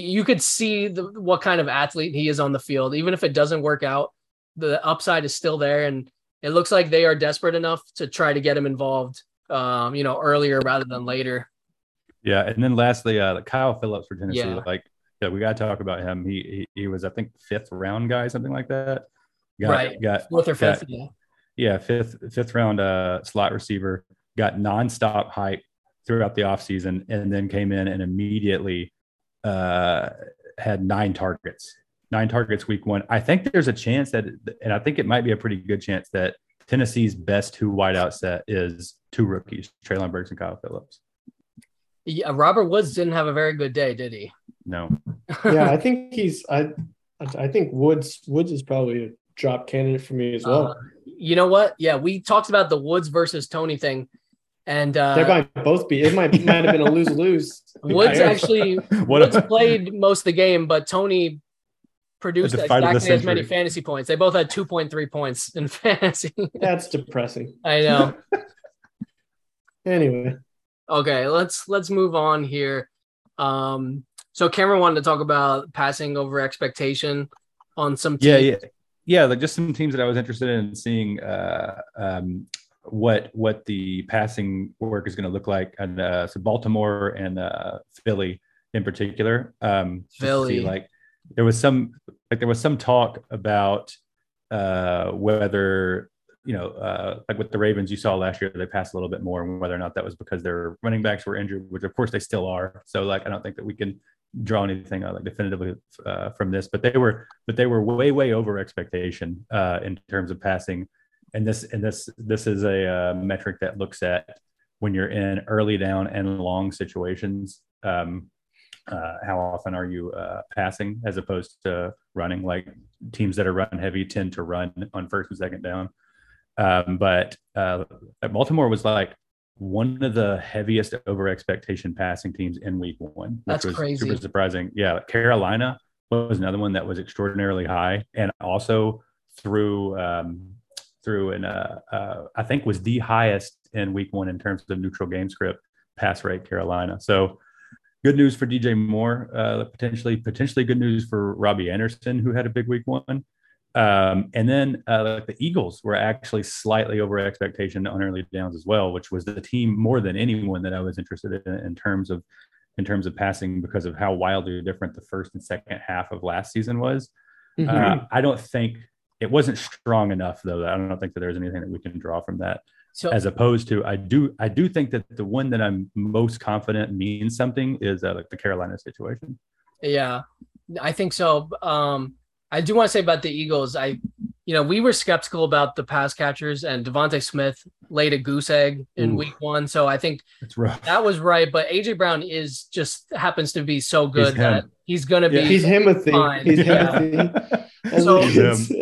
you could see the, what kind of athlete he is on the field. Even if it doesn't work out, the upside is still there, and it looks like they are desperate enough to try to get him involved. Um, you know, earlier rather than later. Yeah, and then lastly, uh, Kyle Phillips for Tennessee. Yeah. Like yeah, we got to talk about him. He, he he was I think fifth round guy, something like that. Got, Right. Got Fourth or fifth. got- yeah. yeah, fifth fifth round uh, slot receiver. Got nonstop hype throughout the offseason and then came in and immediately uh, had nine targets. Nine targets week one. I think there's a chance that, and I think it might be a pretty good chance that Tennessee's best two wideout set is two rookies, Treylon Burks and Kyle Phillips. Yeah, Robert Woods didn't have a very good day, did he? No, yeah, I think he's. I I think Woods Woods is probably a drop candidate for me as well. Uh, you know what? Yeah, we talked about the Woods versus Toney thing, and uh, they might both be. It might might have been a lose lose. Woods actually what Woods played most of the game, but Toney produced The fight of the exactly as many fantasy points. They both had 2.3 points in fantasy. That's depressing. I know. Anyway, Okay, let's let's move on here. Um, so Cameron wanted to talk about passing over expectation on some yeah, teams. yeah, yeah. Like just some teams that I was interested in seeing uh, um, what what the passing work is going to look like, and uh, so Baltimore and uh, Philly in particular. Um, see, Philly. like there was some like there was some talk about uh, whether you know uh, like with the Ravens you saw last year they passed a little bit more, and whether or not that was because their running backs were injured, which of course they still are. So like I don't think that we can draw anything uh, like definitively uh, from this, but they were but they were way way over expectation uh, in terms of passing, and this and this this is a uh, metric that looks at when you're in early down and long situations. Um, uh, how often are you uh, passing as opposed to running? Like teams that are run heavy tend to run on first and second down. Um, but uh, Baltimore was like one of the heaviest over expectation passing teams in week one, which That's was crazy. super surprising. Yeah, Carolina was another one that was extraordinarily high, and also through um, through and uh, uh, I think was the highest in week one in terms of neutral game script pass rate. Carolina, so good news for DJ Moore. Uh, potentially potentially good news for Robbie Anderson, who had a big week one. Um, and then uh, like the Eagles were actually slightly over expectation on early downs as well, which was the team more than anyone that I was interested in in terms of in terms of passing because of how wildly different the first and second half of last season was. Mhm. Uh, I don't think it wasn't strong enough though. I don't think that there's anything that we can draw from that. So As opposed to, I do, I do think that the one that I'm most confident means something is uh, like the Carolina situation. Yeah, I think so. Um, I do want to say about the Eagles. I, you know, we were skeptical about the pass catchers, and DeVonta Smith laid a goose egg in Ooh. week one. So I think rough. that was right. But AJ Brown is just happens to be so good He's that him. he's going to Yeah. be. He's Timothy. Fine. He's Yeah. Timothy. At So- least.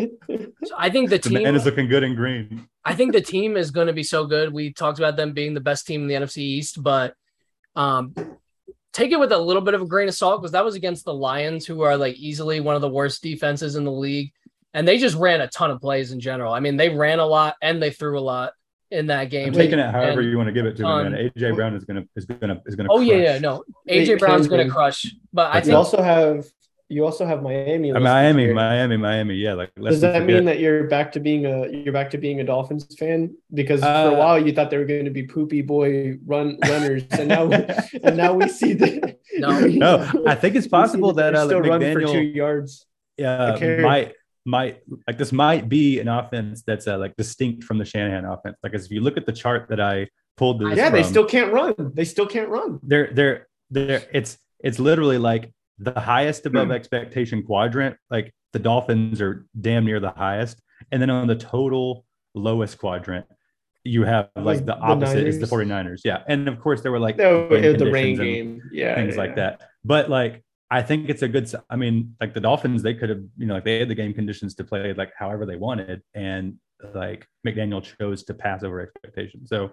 So I think the the team. man is looking good in green. I think the team is going to be so good. We talked about them being the best team in the NFC East, but um, take it with a little bit of a grain of salt because that was against the Lions, who are like easily one of the worst defenses in the league, and they just ran a ton of plays in general. I mean, they ran a lot and they threw a lot in that game. I'm taking it however And- you want to give it to um, me, man. AJ Brown is gonna is gonna is gonna. Oh yeah, crush. yeah, no. AJ Brown is going to crush, but I But you think also have you also have Miami. Uh, Miami, here. Miami, Miami. Yeah, like let's Does that not mean that you're back to being a you're back to being a Dolphins fan? Because for Uh, a while you thought they were going to be poopy boy run runners, and now and now we see that. No. No, I think it's possible they're that uh, still like run for two yards. Yeah, might might like this might be an offense that's uh, like distinct from the Shanahan offense. Like as if you look at the chart that I pulled this Yeah, they still can't run. They still can't run. they're they're they're it's it's literally like the highest above Hmm. expectation quadrant like the dolphins are damn near the highest and then on the total lowest quadrant you have like the The opposite is the Niners? 49ers yeah and of course there were like No, the rain game. Yeah, things yeah, like yeah. that but like i think it's a good I mean like the dolphins they could have you know like they had the game conditions to play like however they wanted and like mcdaniel chose to pass over expectation so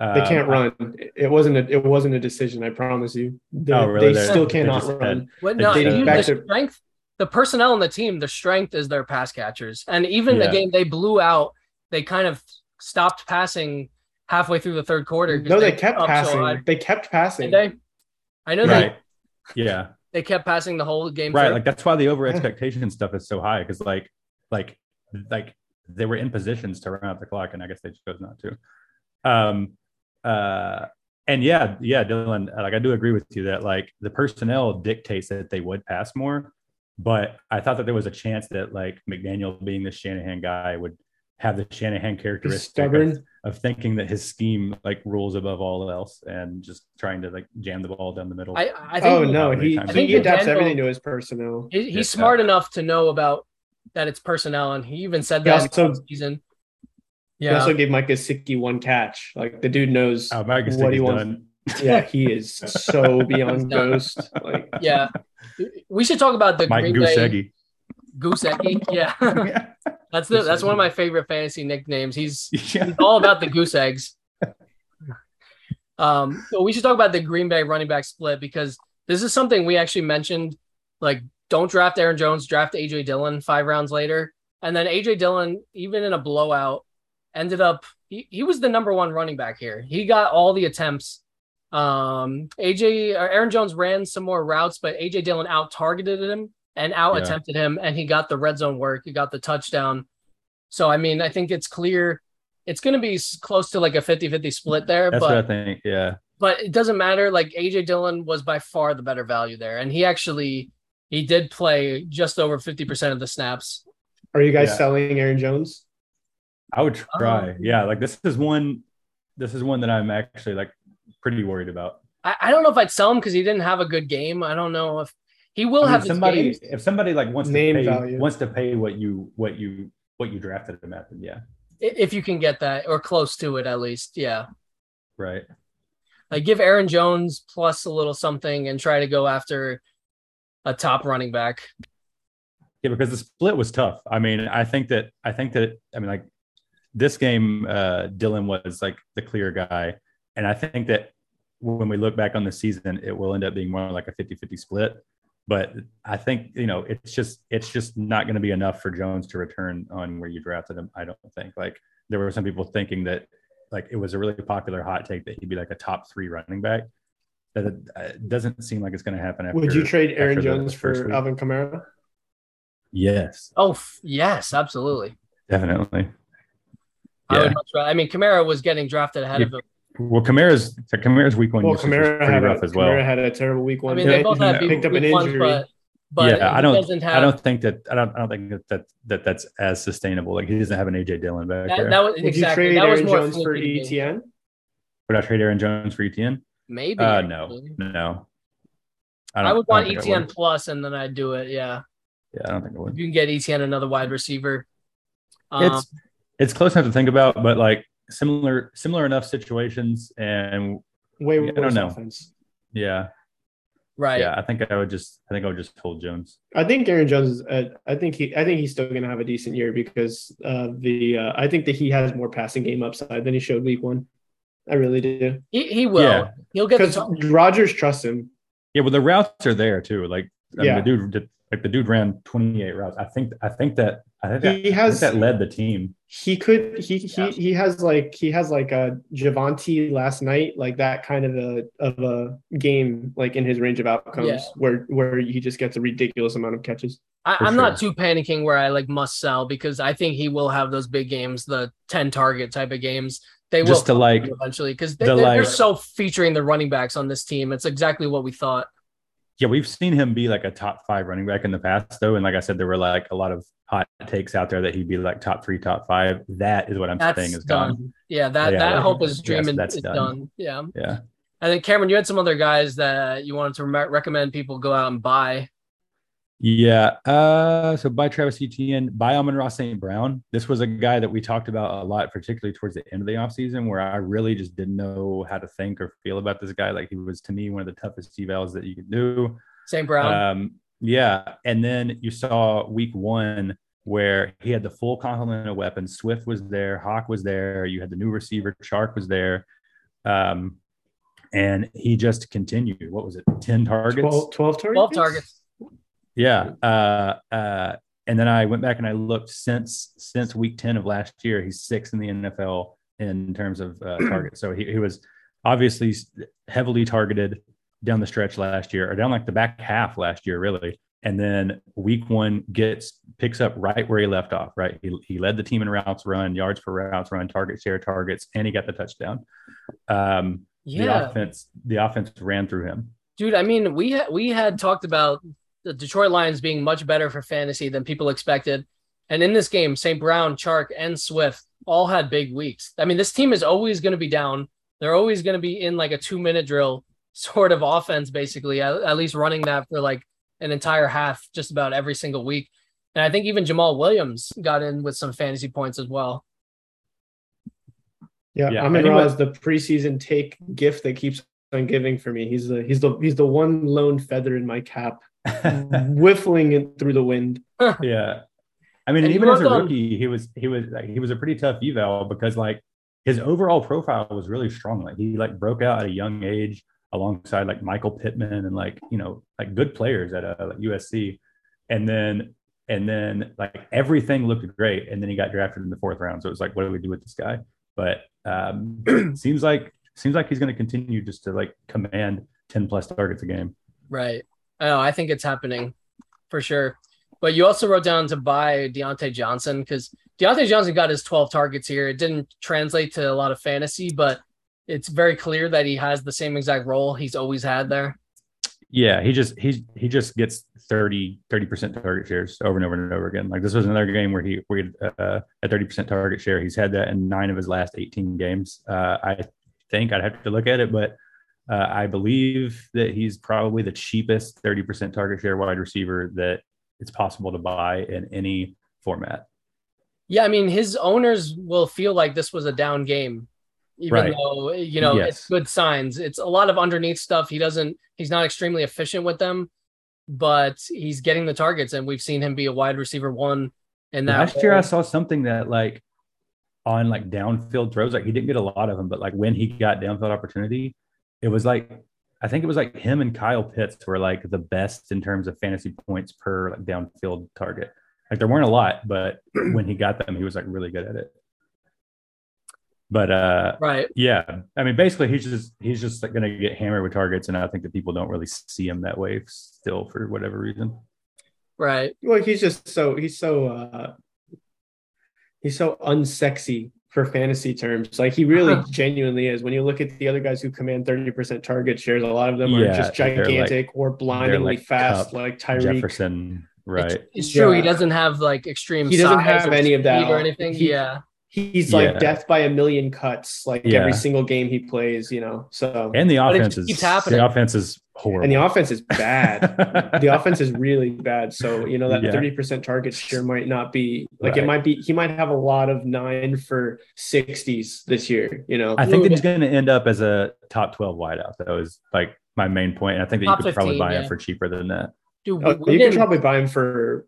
They um, can't run. It wasn't a it wasn't a decision. I promise you. They, Oh, really? they still they cannot just run. had- What no, Dating back the to- strength, the personnel on the team, the strength is their pass catchers. And even the game they blew out, they kind of stopped passing halfway through the third quarter. No, they were kept up so passing. they kept passing. They? I know right they, yeah they kept passing the whole game. right through. like that's why the over expectation stuff is so high because like like like they were in positions to run out the clock and i guess they chose not to um uh and yeah, yeah, Dylan, like I do agree with you that like the personnel dictates that they would pass more, but I thought that there was a chance that like McDaniel being the Shanahan guy would have the Shanahan characteristic of, of thinking that his scheme like rules above all else and just trying to like jam the ball down the middle. I, I think Oh he- no, How he, he I think adapts McDaniel- everything to his personnel. he- he's Yeah. smart enough to know about that it's personnel, and he even said He that also- in the season. He also gave Mike Gesicki one catch. Like the dude knows oh, Mike what he Gesicki's wants. done. Yeah, he is so beyond ghost. Like yeah. We should talk about the Mike Green Bay Gusecki. Goosecki. Yeah, that's the, that's one of my favorite fantasy nicknames. He's yeah. It's all about the goose eggs. Um, so we should talk about the Green Bay running back split because this is something we actually mentioned. Like, don't draft Aaron Jones, draft AJ Dillon five rounds later. And then AJ Dillon, even in a blowout, ended up he, he was the number one running back here. He got all the attempts. Um, AJ or Aaron Jones ran some more routes, but AJ Dillon out targeted him and out attempted him, and he got the red zone work. He got the touchdown. So I mean, I think it's clear it's going to be close to like a 50-50 split there, That's but what I think. Yeah. but it doesn't matter. Like AJ Dillon was by far the better value there, and he actually he did play just over 50% of the snaps. are you guys Yeah. selling Aaron Jones? I would try. Um, yeah. Like this is one, this is one that I'm actually like pretty worried about. I, I don't know if I'd sell him because he didn't have a good game. I don't know if he will I mean, have his somebody, games. if somebody like wants Name to pay, value. wants to pay what you, what you, what you drafted him at, then yeah. if you can get that or close to it at least. Yeah. Right. Like give Aaron Jones plus a little something and try to go after a top running back. Yeah, because the split was tough. I mean, I think that I think that I mean, like this game, uh, Dylan was like the clear guy, and I think that when we look back on the season, it will end up being more like a 50-50 split. But I think you know it's just it's just not going to be enough for Jones to return on where you drafted him. I don't think. Like there were some people thinking that like it was a really popular hot take that he'd be like a top three running back. That it, it doesn't seem like it's going to happen. After, Would you trade Aaron Jones for week. Alvin Kamara? Yes, Oh f- yes, absolutely. definitely. I Yeah. would much rather. I mean, Kamara was getting drafted ahead of him. Well, Kamara's Kamara's week one Well, usage was Kamara pretty had, rough a, as well. Kamara had a terrible week one. I one. mean, they both had big picked up an week ones, injury. but but yeah, I don't. have I don't think that. I don't. I don't think that, that that that's as sustainable. Like he doesn't have an AJ Dillon back that, there. that was Would exactly you trade that was Aaron more Jones for fluky to me. ETN? Would I trade Aaron Jones for ETN? Maybe. Uh, no, no. I, don't- would don't want ETN would. plus, and then I'd do it. Yeah, Yeah, I don't think I if would. you can get ETN another wide receiver. Um, It's it's close enough to think about, but like similar similar enough situations, and Way I don't know. offense. yeah, right. yeah. I think I would just. I think I would just hold Jones. I think Aaron Jones is. Uh, I think he. I think he's still going to have a decent year because of the. Uh, I think that he has more passing game upside than he showed week one. I really do He he will. Yeah. He'll get the because top. Rodgers trusts him. Yeah, well, the routes are there too. Like, I Yeah. mean, the dude did, like the dude ran twenty eight routes. I think. I think that. I think that, He I think has- that led the team. He could. He he Yeah. he has like he has like a Javonte last night, like that kind of a of a game, like in his range of outcomes, Yeah. where where he just gets a ridiculous amount of catches. I, For I'm not too panicking where I like must sell because I think he will have those big games, the 10 target type of games. They Just to like eventually because they, the, they're, they're like- so featuring the running backs on this team. It's exactly what we thought. Yeah, we've seen him be like a top five running back in the past, though. And like I said, there were like a lot of hot takes out there that he'd be like top three, top five. That is what I'm That's saying is done. gone. Yeah, that Yeah, that like, hope is yes, dreaming that's is done. done. Yeah. Yeah. And then Cameron, you had some other guys that you wanted to re- recommend people go out and buy. Yeah. Uh, so by Travis Etienne, by Amon-Ra St. Brown. This was a guy that we talked about a lot, particularly towards the end of the offseason, where I really just didn't know how to think or feel about this guy. Like he was to me one of the toughest evals that you could do. St. Brown. Um, yeah. And then you saw week one where he had the full complement of weapons. Swift was there, Hock was there, you had the new receiver, Chark was there. Um, and he just continued. What was it? 10 targets? 12, 12 targets. 12 targets. Yeah. Uh, uh, and then I went back and I looked since since week 10 of last year, he's sixth in the NFL in terms of uh, targets. So he, he was obviously heavily targeted down the stretch last year, or down like the back half last year, really. And then week one gets picks up right where he left off. Right, he, he led the team in routes run, yards per routes run, target share targets, and he got the touchdown. Um, Yeah, the offense the offense ran through him. dude. I mean, we ha- we had talked about the Detroit Lions being much better for fantasy than people expected, and in this game, St. Brown, Chark, and Swift all had big weeks. I mean, this team is always going to be down. They're always going to be in like a two minute drill sort of offense, basically, at, at least running that for like an entire half, just about every single week. And I think even Jamaal Williams got in with some fantasy points as well. Yeah, Yeah, Amon anyway- Ra is the preseason take gift that keeps on giving for me. He's the he's the he's the one lone feather in my cap, whiffling it through the wind. yeah. I mean, And even as a worked on- rookie, he was he was like, he was a pretty tough eval because like his overall profile was really strong. Like he like broke out at a young age alongside like Michael Pittman and like you know like good players at uh, like USC, and then and then like everything looked great, and then he got drafted in the fourth round. So it was like, what do we do with this guy? But um, seems like seems like he's going to continue just to like command ten plus targets a game. Right. I know. I think it's happening for sure. But you also wrote down to buy Diontae Johnson because Diontae Johnson got his 12 targets here. It didn't translate to a lot of fantasy, but it's very clear that he has the same exact role he's always had there. Yeah, he just he he just gets 30 percent target shares over and over and over again. Like this was another game where he where he had, uh, a thirty percent target share. He's had that in nine of his last eighteen games. Uh, I think I'd have to look at it, but uh, I believe that he's probably the cheapest thirty percent target share wide receiver that it's possible to buy in any format. Yeah, I mean, his owners will feel like this was a down game, even Right. though you know Yes. it's good signs. It's a lot of underneath stuff. He doesn't. He's not extremely efficient with them, but he's getting the targets, and we've seen him be a wide receiver one. And that Last year, I saw something that like on like downfield throws, like he didn't get a lot of them, but like when he got downfield opportunity, it was like I think it was like him and Kyle Pitts were like the best in terms of fantasy points per like downfield target. Like there weren't a lot, but when he got them, he was like really good at it. But uh right. yeah, I mean basically he's just he's just like gonna get hammered with targets, and I think that people don't really see him that way still for whatever reason. Right. Well, he's just so he's so uh he's so unsexy for fantasy terms. Like he really Huh. genuinely is. When you look at the other guys who command 30% target shares, a lot of them are just they're like- gigantic or blindingly like fast, Kupp, like Tyreek. Jefferson, right? It's, it's true. He doesn't have like extreme. He doesn't size have any of that. or anything. He- yeah. He's like Yeah. death by a million cuts, like Yeah. every single game he plays, you know. So And the offense just is keeps happening. the offense is horrible. and the offense is bad. the offense is really bad. So you know that Yeah. thirty percent target share might not be like Right. it might be. He might have a lot of nine for sixties this year. You know, I think that he's going to end up as a top twelve wideout. That was like my main point. And I think that Top you could probably buy yeah. him for cheaper than that. Dude, Oh, you can probably buy him for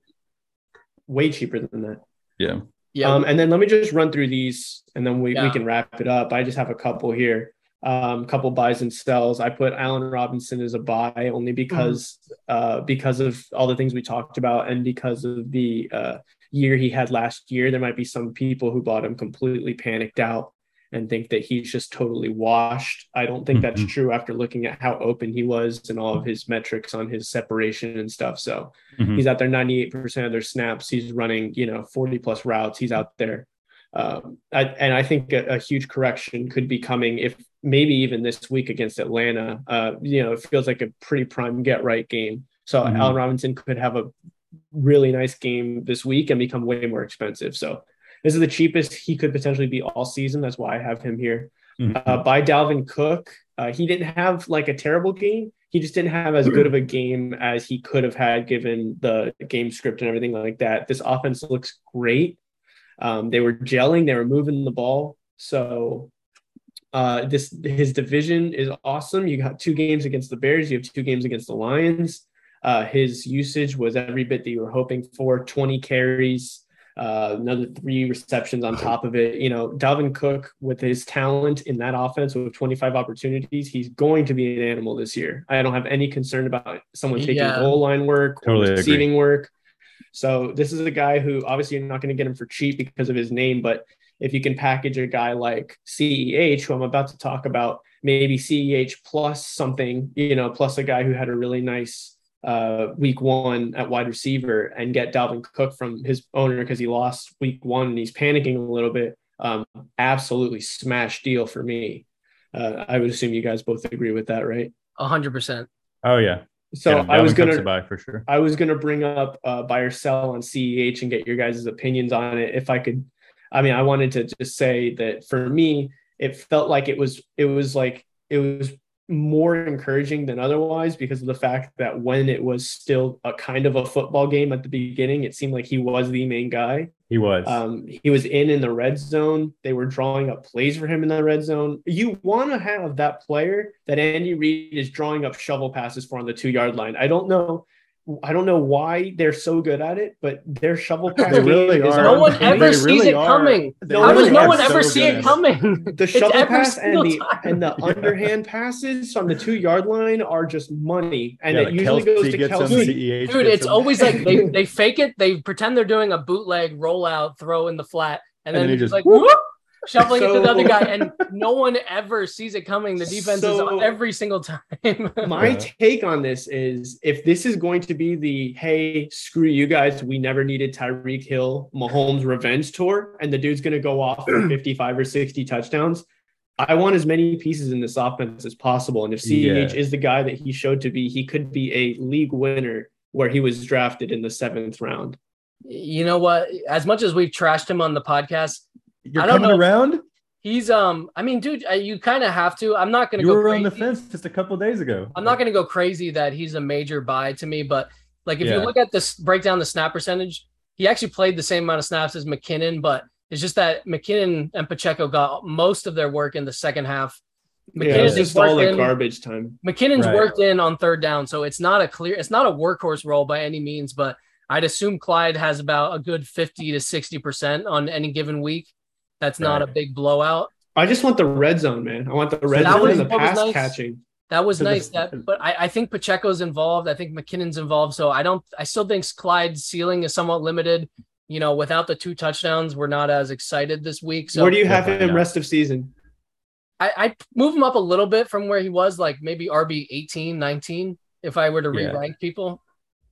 way cheaper than that. Yeah. Yeah. Um, and then let me just run through these, and then we, we can wrap it up. I just have a couple here, um, couple buys and sells. I put Allen Robinson as a buy only because uh, because of all the things we talked about, and because of the uh, year he had last year. There might be some people who bought him completely panicked out and think that he's just totally washed. I don't think that's Mhm. true after looking at how open he was and all of his metrics on his separation and stuff. So Mhm. he's out there 98% of their snaps. He's running, you know, 40 plus routes. He's out there. Um, I, and I think a, a huge correction could be coming if maybe even this week against Atlanta. Uh, you know, it feels like a pretty prime get right game. So Mhm. Allen Robinson could have a really nice game this week and become way more expensive. So this is the cheapest he could potentially be all season. That's why I have him here Mhm. uh, by Dalvin Cook. Uh, he didn't have like a terrible game. He just didn't have as good of a game as he could have had given the game script and everything like that. This offense looks great. Um, they were gelling, they were moving the ball. So uh, this his division is awesome. You got two games against the Bears. You have two games against the Lions. Uh, his usage was every bit that you were hoping for. Twenty carries, uh, another three receptions on top of it. You know, Dalvin Cook with his talent in that offense with 25 opportunities, he's going to be an animal this year. I don't have any concern about someone taking Yeah. goal line work Totally or agree. receiving work. So this is a guy who obviously you're not going to get him for cheap because of his name, but if you can package a guy like CEH, who I'm about to talk about, maybe CEH plus something, you know, plus a guy who had a really nice uh, week one at wide receiver and get Dalvin Cook from his owner because he lost week one and he's panicking a little bit. Um, absolutely smash deal for me. Uh, I would assume you guys both agree with that, right? A hundred percent. Oh yeah. So Yeah, I was Dalvin gonna a buy for sure. I was gonna bring up uh, buy or sell on CEH and get your guys' opinions on it. If I could, I mean, I wanted to just say that for me, it felt like it was it was like it was more encouraging than otherwise because of the fact that when it was still a kind of a football game at the beginning, it seemed like he was the main guy. He was. Um, he was in in the red zone. They were drawing up plays for him in the red zone. You want to have that player that Andy Reid is drawing up shovel passes for on the two yard line. I don't know. I don't know why they're so good at it, but their shovel pass They really is are. No one ever They sees really it are. coming. They How does no one ever so see good. it coming? the shovel every pass and the time. and the Yeah. underhand passes on the two yard line are just money, and Yeah, it like usually Kelce goes to gets Kelce. CEH Dude, it's them. always like they, they fake it, they pretend they're doing a bootleg rollout throw in the flat, and, And then then he just just like whoop, shuffling it to the other guy, and no one ever sees it coming. The defense So- is every single time. My take on this is if this is going to be the hey, screw you guys, we never needed Tyreek Hill Mahomes revenge tour, and the dude's going to go off for 55 or 60 touchdowns. I want as many pieces in this offense as possible. And if CEH Yeah. is the guy that he showed to be, he could be a league winner where he was drafted in the seventh round. you know what? As much as we've trashed him on the podcast, You're I don't coming know. around. he's um. I mean, dude, uh, you kind of have to. I'm not gonna You go were crazy. on the fence just a couple days ago. I'm not going to go crazy that he's a major buy to me, but like if you look at this, breakdown the snap percentage, he actually played the same amount of snaps as McKinnon, but it's just that McKinnon and Pacheco got most of their work in the second half. Yeah, McKinnon's it's just all worked like in- garbage time. McKinnon's Right. worked in on third down, so it's not a clear, it's not a workhorse role by any means, but I'd assume Clyde has about a good 50 to 60% on any given week. That's not a big blowout. I just want the red zone, man. I want the red that zone was- and the that was pass nice. catching. That was nice. the- That, but I, I think Pacheco's involved. I think McKinnon's involved. So I don't. I still think Clyde's ceiling is somewhat limited. You know, without the two touchdowns, we're not as excited this week. So Where do you have him not. rest of season? I I move him up a little bit from where he was, like maybe RB 18, 19, if I were to Yeah. re-rank people.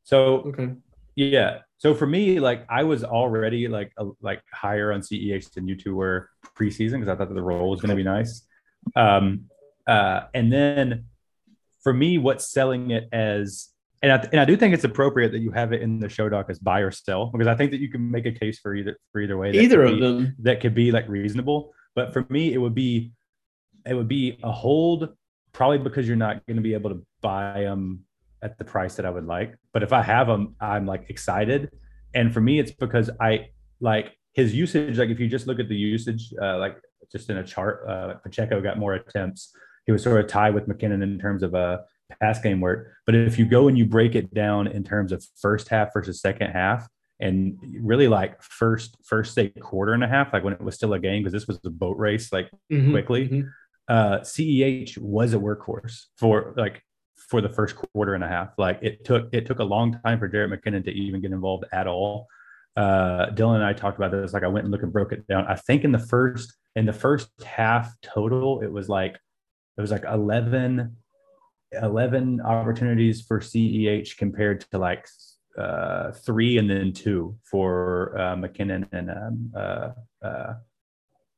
So Okay. yeah. So for me, like I was already like a, like higher on CEH than you two were preseason because I thought that the role was going to be nice. Um, uh, and then for me, what's selling it as and I, and I do think it's appropriate that you have it in the show doc as buy or sell because I think that you can make a case for either for either way. that Either of be- them. that could be like reasonable. But for me, it would be it would be a hold probably because you're not going to be able to buy them at the price that I would like. But if I have them, I'm like excited. And for me, it's because I like his usage. Like if you just look at the usage, uh, like just in a chart, uh, Pacheco got more attempts. He was sort of tied with McKinnon in terms of uh, pass game work. But if you go and you break it down in terms of first half versus second half, and really like first first say quarter and a half, like when it was still a game, because this was a boat race, like Mhm, quickly. mhm. uh, CEH was a workhorse for like for the first quarter and a half. Like it took it took a long time for Jerick McKinnon to even get involved at all. Uh, Dylan and I talked about this. Like I went and looked and broke it down. I think in the first in the first half total, it was like it was like 11, 11 opportunities for CEH compared to like uh, three and then two for uh, McKinnon and um, uh, uh,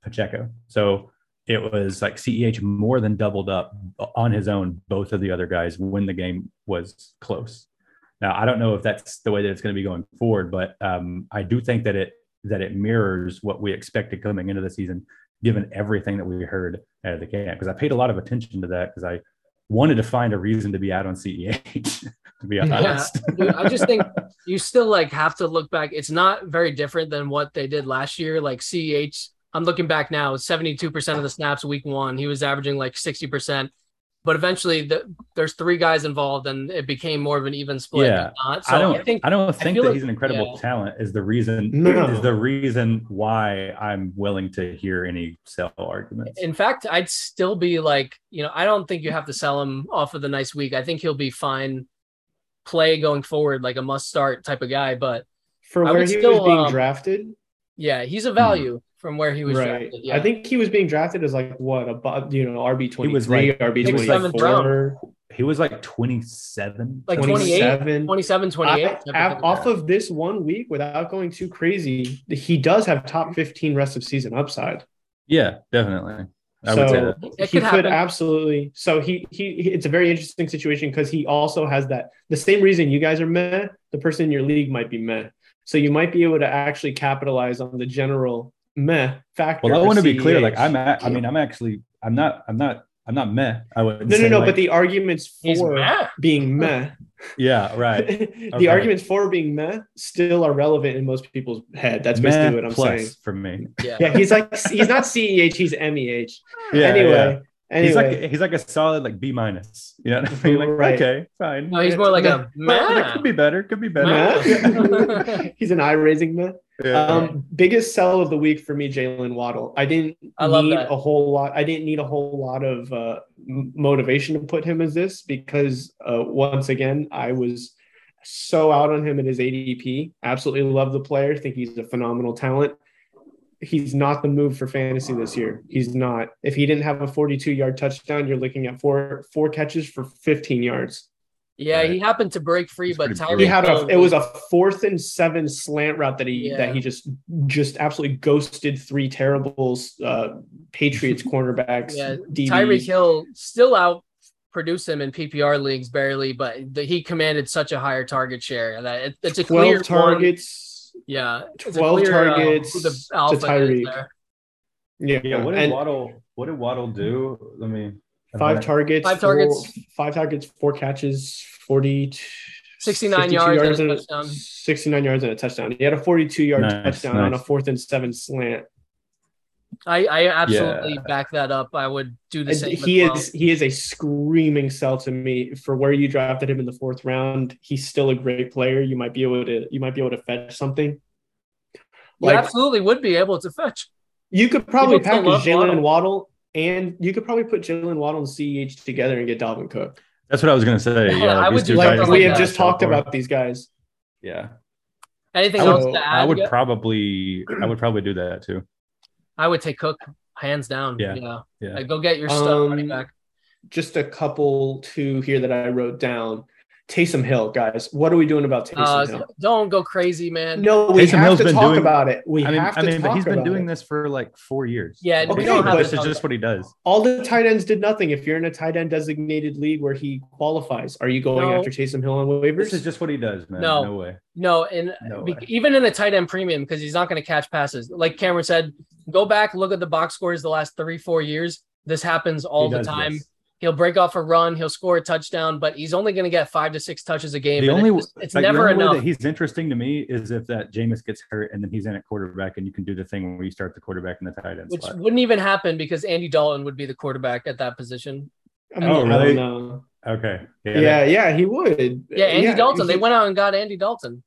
Pacheco. So it was like CEH more than doubled up on his own, both of the other guys when the game was close. Now I don't know if that's the way that it's going to be going forward, but um, I do think that it that it mirrors what we expected coming into the season, given everything that we heard out of the camp. Because I paid a lot of attention to that because I wanted to find a reason to be out on CEH. to be Yeah. honest, Dude, I just think you still like have to look back. It's not very different than what they did last year. Like CEH, I'm looking back now, 72% of the snaps week one. He was averaging like 60%. But eventually the, there's three guys involved and it became more of an even split. Yeah. Not. So I I, don't. I, think don't think feel that like- he's an incredible yeah. talent. Is the reason No. is the reason why I'm willing to hear any sell arguments. in fact, I'd still be like, you know, I don't think you have to sell him off of the nice week. I think he'll be fine play going forward, like a must start type of guy. But For I where he still, was being um, drafted, yeah, he's a value from where he was right? drafted. Yeah. I think he was being drafted as like what above you know RB twenty was three, like- RB he was like seventh four, He was like 27. like 28, 27. 27, 28. I- af- off of this one week, without going too crazy, he does have top fifteen rest of season upside. Yeah, definitely. I would say So that. He could could absolutely. So he, he he it's a very interesting situation because he also has that the same reason you guys are meh. The person in your league might be meh. So you might be able to actually capitalize on the general meh factor. Well, I want to be clear. Like I'm, at, I mean, I'm actually, I'm not, I'm not, I'm not meh. I would. no no no, but the arguments for mad. being meh, yeah, right. the Okay. arguments for being meh still are relevant in most people's head. That's basically what I'm plus saying. for me. Yeah. Yeah, he's like he's not CEH, he's MEH. Yeah, anyway, yeah. anyway. He's like he's like a solid like B minus. You know what I mean? Like Right. okay, fine. No, he's more like a Well, that could be better. Could be better. He's an eye raising meh. Yeah. Um, biggest sell of the week for me, Jaylen Waddle. I didn't I love need that. a whole lot. I didn't need a whole lot of uh, motivation to put him as this because uh, once again, I was so out on him at his ADP. Absolutely love the player. Think he's a phenomenal talent. He's not the move for fantasy this year. He's not. If he didn't have a 42 yard touchdown, you're looking at four four catches for 15 yards. Yeah, he happened to break free, It's but pretty Tyreek. He had a. Hill It was a fourth and seven slant route that he Yeah. that he just just absolutely ghosted three terrible uh, Patriots cornerbacks. Yeah, DBs. Tyreek Hill still out produce him in PPR leagues barely, but the, he commanded such a higher target share that it, it's a clear twelve one- targets. Yeah, 12 clear, uh, targets who the to alpha is Tyreek. Yeah, yeah. What did and Waddle? What did Waddle do? Let me. five targets. Five four- targets. five targets. Four catches. Forty. 69 62 yards and a touchdown. 69 yards and a touchdown. He had a 42 yard Nice, touchdown on a fourth and seven slant. I, I absolutely back that up. I would do the same. he well. is he is a screaming sell to me for where you drafted him in the fourth round. He's still a great player. You might be able to you might be able to fetch something. You absolutely would be able to fetch. you could probably People still package love Jaylen Waddle. Waddle and you could probably put Jaylen Waddle and CEH together and get Dalvin Cook. That's what I was gonna say. Yeah, Yeah, I these would do Like guys we like have just talked far. about these guys. Yeah, Anything I else would- to add? I would Yeah. probably, I would probably do that too. I would take Cook hands down. Yeah. yeah. Yeah. Like, go get your stuff Um, running back. Just a couple two here that I wrote down. Taysom Hill, guys. What are we doing about Taysom Uh, Hill? don't go crazy, man. No, we Taysom have Hill's to been talk doing- about it. We I mean, have to I mean, but he's been doing it. this for like four years. Yeah, Okay, we but- this is just what he does. All the tight ends did nothing. If you're in a tight end designated league where he qualifies, are you going No. after Taysom Hill on waivers? This is just what he does, man. No. No, way. No, and No be- even in a tight end premium because he's not going to catch passes. Like Cameron said, go back look at the box scores the last three four years. This happens all He the time. this. He'll break off a run, he'll score a touchdown, but he's only going to get five to six touches a game. The and only it's, it's like, never the only way enough. that he's interesting to me is if that Jameis gets hurt and then he's in at quarterback and you can do the thing where you start the quarterback in the tight end which spot. wouldn't even happen because Andy Dalton would be the quarterback at that position. I mean, Oh, I really? don't know. Okay. Yeah, yeah, he would. Yeah, Andy Dalton. he- They went out and got Andy Dalton.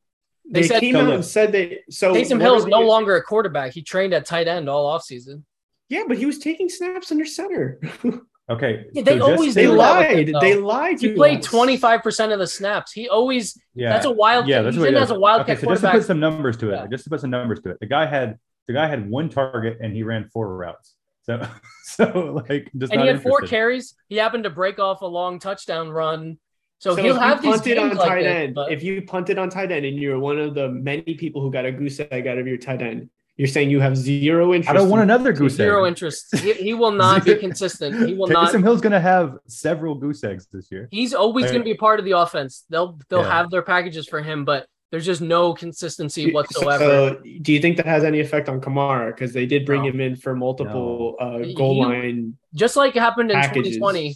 They, they said- came out and said that. So Taysom Hill is no gonna- longer a quarterback. He trained at tight end all offseason. Yeah, but he was taking snaps under center. Okay. Yeah, they so always they do him, lied. though. They lied. He played 25% of the snaps. He always Yeah. that's a wild Yeah, that's he's what in he as a wildcat okay, so just to put some numbers to it, Yeah. just to put some numbers to it, the guy had the guy had one target and he ran four routes. So, so like, just and not he had four carries. He happened to break off a long touchdown run. So, So he'll if have you these punted games on like tight this, end, but if you punted on tight end and you're one of the many people who got a goose egg out of your tight end, you're saying you have zero interest. I don't want in- another goose zero egg. interest. He, he will not be consistent. He will not. Taysom Hill's gonna have several goose eggs this year. He's always going to be part of the offense. They'll they'll Yeah. have their packages for him, but there's just no consistency whatsoever. So, do you think that has any effect on Kamara? Because they did bring No. him in for multiple uh, goal he- line. just like it happened in Packages. 2020.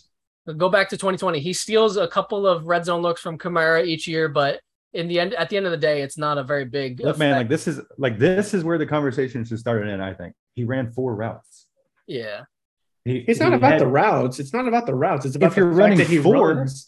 Go back to 2020. He steals a couple of red zone looks from Kamara each year, but in the end, at the end of the day, it's not a very big. Look, man, like this is like this is where the conversation should start in. I think he ran four routes. yeah, He, It's not about had- the routes. It's not about the routes. It's about If you're the fact running that he four- runs.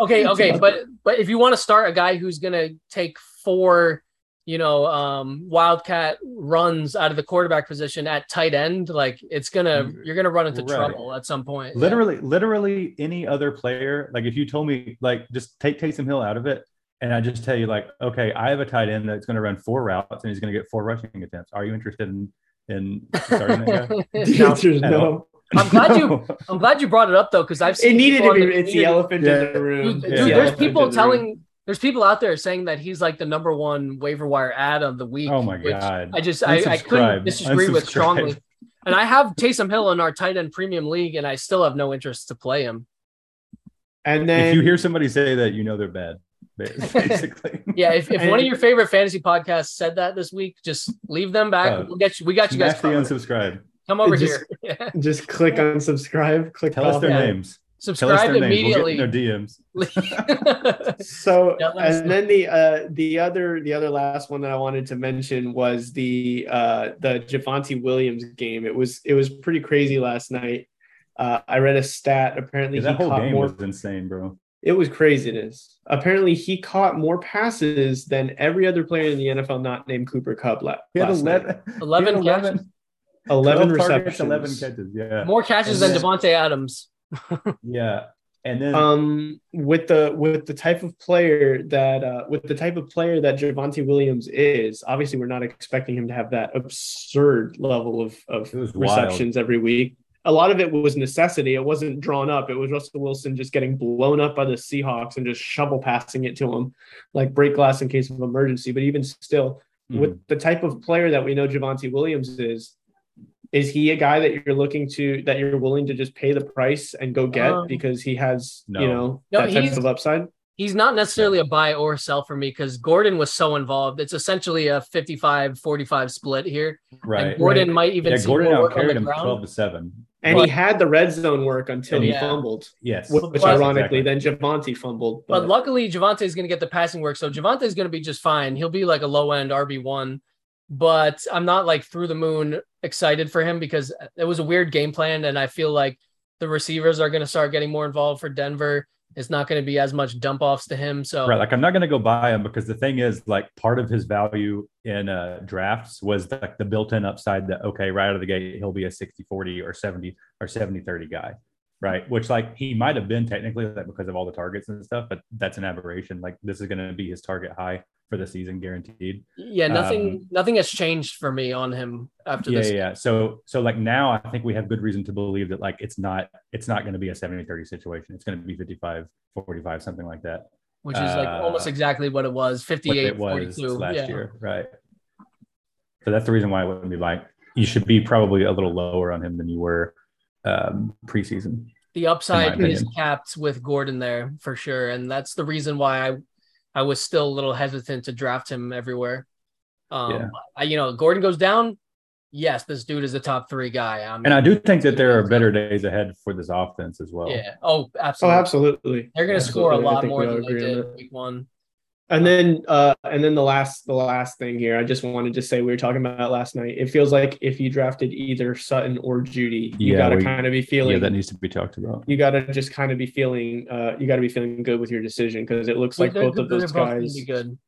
okay, okay, but but if you want to start a guy who's gonna take four, you know, um, wildcat runs out of the quarterback position at tight end, like it's gonna you're gonna run into Right. trouble at some point. Yeah. literally, literally any other player. Like if you told me, like just take Taysom Hill out of it, and I just tell you, like, okay, I have a tight end that's going to run four routes and he's going to get four rushing attempts. Are you interested in in starting that guy? The No. answer is no. all. I'm glad you- I'm glad you brought it up though, because I've seen It needed to be. the It's the elephant Yeah. in the room. Dude, It's dude, there's elephant people in the room. telling there's people out there saying that he's like the number one waiver wire ad of the week. Oh my god! I just I, I couldn't disagree with strongly. And I have Taysom Hill in our tight end premium league, and I still have no interest to play him. And then if you hear somebody say that, you know they're bad. Basically. Yeah, if, if one of your favorite fantasy podcasts said that this week, just leave them back. Oh. we'll get you. We got you guys. Smash the covered. unsubscribe. Come over Just- here. Just click on subscribe, click Tell us their Yeah. names. Subscribe their names. We'll immediately. get in their DMs. So Yeah, and then the uh the other the other last one that I wanted to mention was the uh the Javonte Williams game. It was it was pretty crazy last night. Uh, I read a stat. Apparently, Yeah, that he whole caught game more. was insane, bro. It was craziness. Apparently, he caught more passes than every other player in the NFL not named Cooper Kupp la- He had last night. 11, he had catches, 11 12 targets, receptions. 11 catches. Yeah. more catches And than then- Davante Adams. Yeah. And then um with the with the type of player that uh with the type of player that Javonte Williams is obviously we're not expecting him to have that absurd level of of It was wild. receptions every week a lot of it was necessity it wasn't drawn up it was Russell Wilson just getting blown up by the Seahawks and just shovel passing it to him like break glass in case of emergency but even still Mhm. with the type of player that we know Javonte Williams is, is he a guy that you're looking to that you're willing to just pay the price and go get Um, because he has no. you know No, that type of upside? He's not necessarily a buy or sell for me because Gordon was so involved. It's essentially a 55 45 split here. right. And Gordon might even Yeah, see Gordon more work on the him ground. 12 to 7. And But- he had the red zone work until he Yeah. fumbled, Yes. which, But- ironically Exactly. then Javonte fumbled. But But, luckily, Javonte is going to get the passing work. So Javonte is going to be just fine. He'll be like a low end RB1. But I'm not like through the moon excited for him because it was a weird game plan. And I feel like the receivers are going to start getting more involved for Denver. It's not going to be as much dump offs to him. So Right. Like I'm not going to go buy him because the thing is, like, part of his value in uh, drafts was like the built in upside that, okay, right out of the gate, he'll be a 60 40 or 70 or 70 30 guy. Right. Which, like, he might have been technically like because of all the targets and stuff, but that's an aberration. Like, this is going to be his target high for the season guaranteed. yeah, nothing Um, nothing has changed for me on him after yeah, this. yeah. Yeah. So, so like now, I think we have good reason to believe that like it's not it's not going to be a 70 30 situation. It's going to be 55 45, something like that. Which is like Uh, almost exactly what it was what 58 it was 42. last yeah. year, right? So that's the reason why I wouldn't be like you should be probably a little lower on him than you were um, preseason. The upside is capped with Gordon there for sure, and that's the reason why I I was still a little hesitant to draft him everywhere. Um, Yeah. I, you know, Gordon goes down. Yes, this dude is a top three guy. I'm, And I do think that there are better days ahead for this offense as well. yeah. Oh, absolutely. oh, absolutely. absolutely. They're going to score a lot more than they did week one. And then uh and then the last the last thing here, I just wanted to say we were talking about last night. It feels like if you drafted either Sutton or Jeudy, you Yeah, gotta kind of be feeling Yeah, that needs to be talked about. you gotta just kind of be feeling uh you gotta be feeling good with your decision because it looks like They're both good- of those they're both gonna guys be good.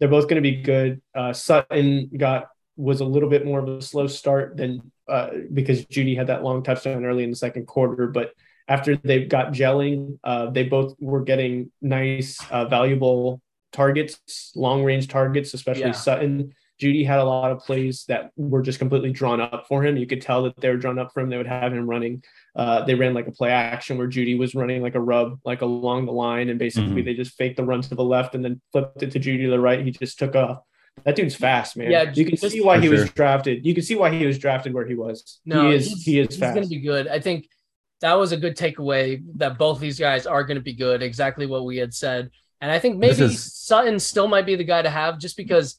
they're both going to be good. Uh, Sutton got was a little bit more of a slow start than uh, because Jeudy had that long touchdown early in the second quarter, but after they got gelling, uh, they both were getting nice, uh, valuable targets, long range targets, especially Yeah. Sutton. Jeudy had a lot of plays that were just completely drawn up for him. You could tell that they were drawn up for him. They would have him running. Uh, they ran like a play action where Jeudy was running like a rub, like along the line, and basically Mhm. they just faked the run to the left and then flipped it to Jeudy to the right. He just took off. That dude's fast, man. Yeah, you can just- see why For he was drafted. You can see why he was drafted where he was. No, he is. he's, He is he's fast. going to be good. I think that was a good takeaway that both these guys are going to be good. Exactly what we had said, and I think maybe is- Sutton still might be the guy to have just because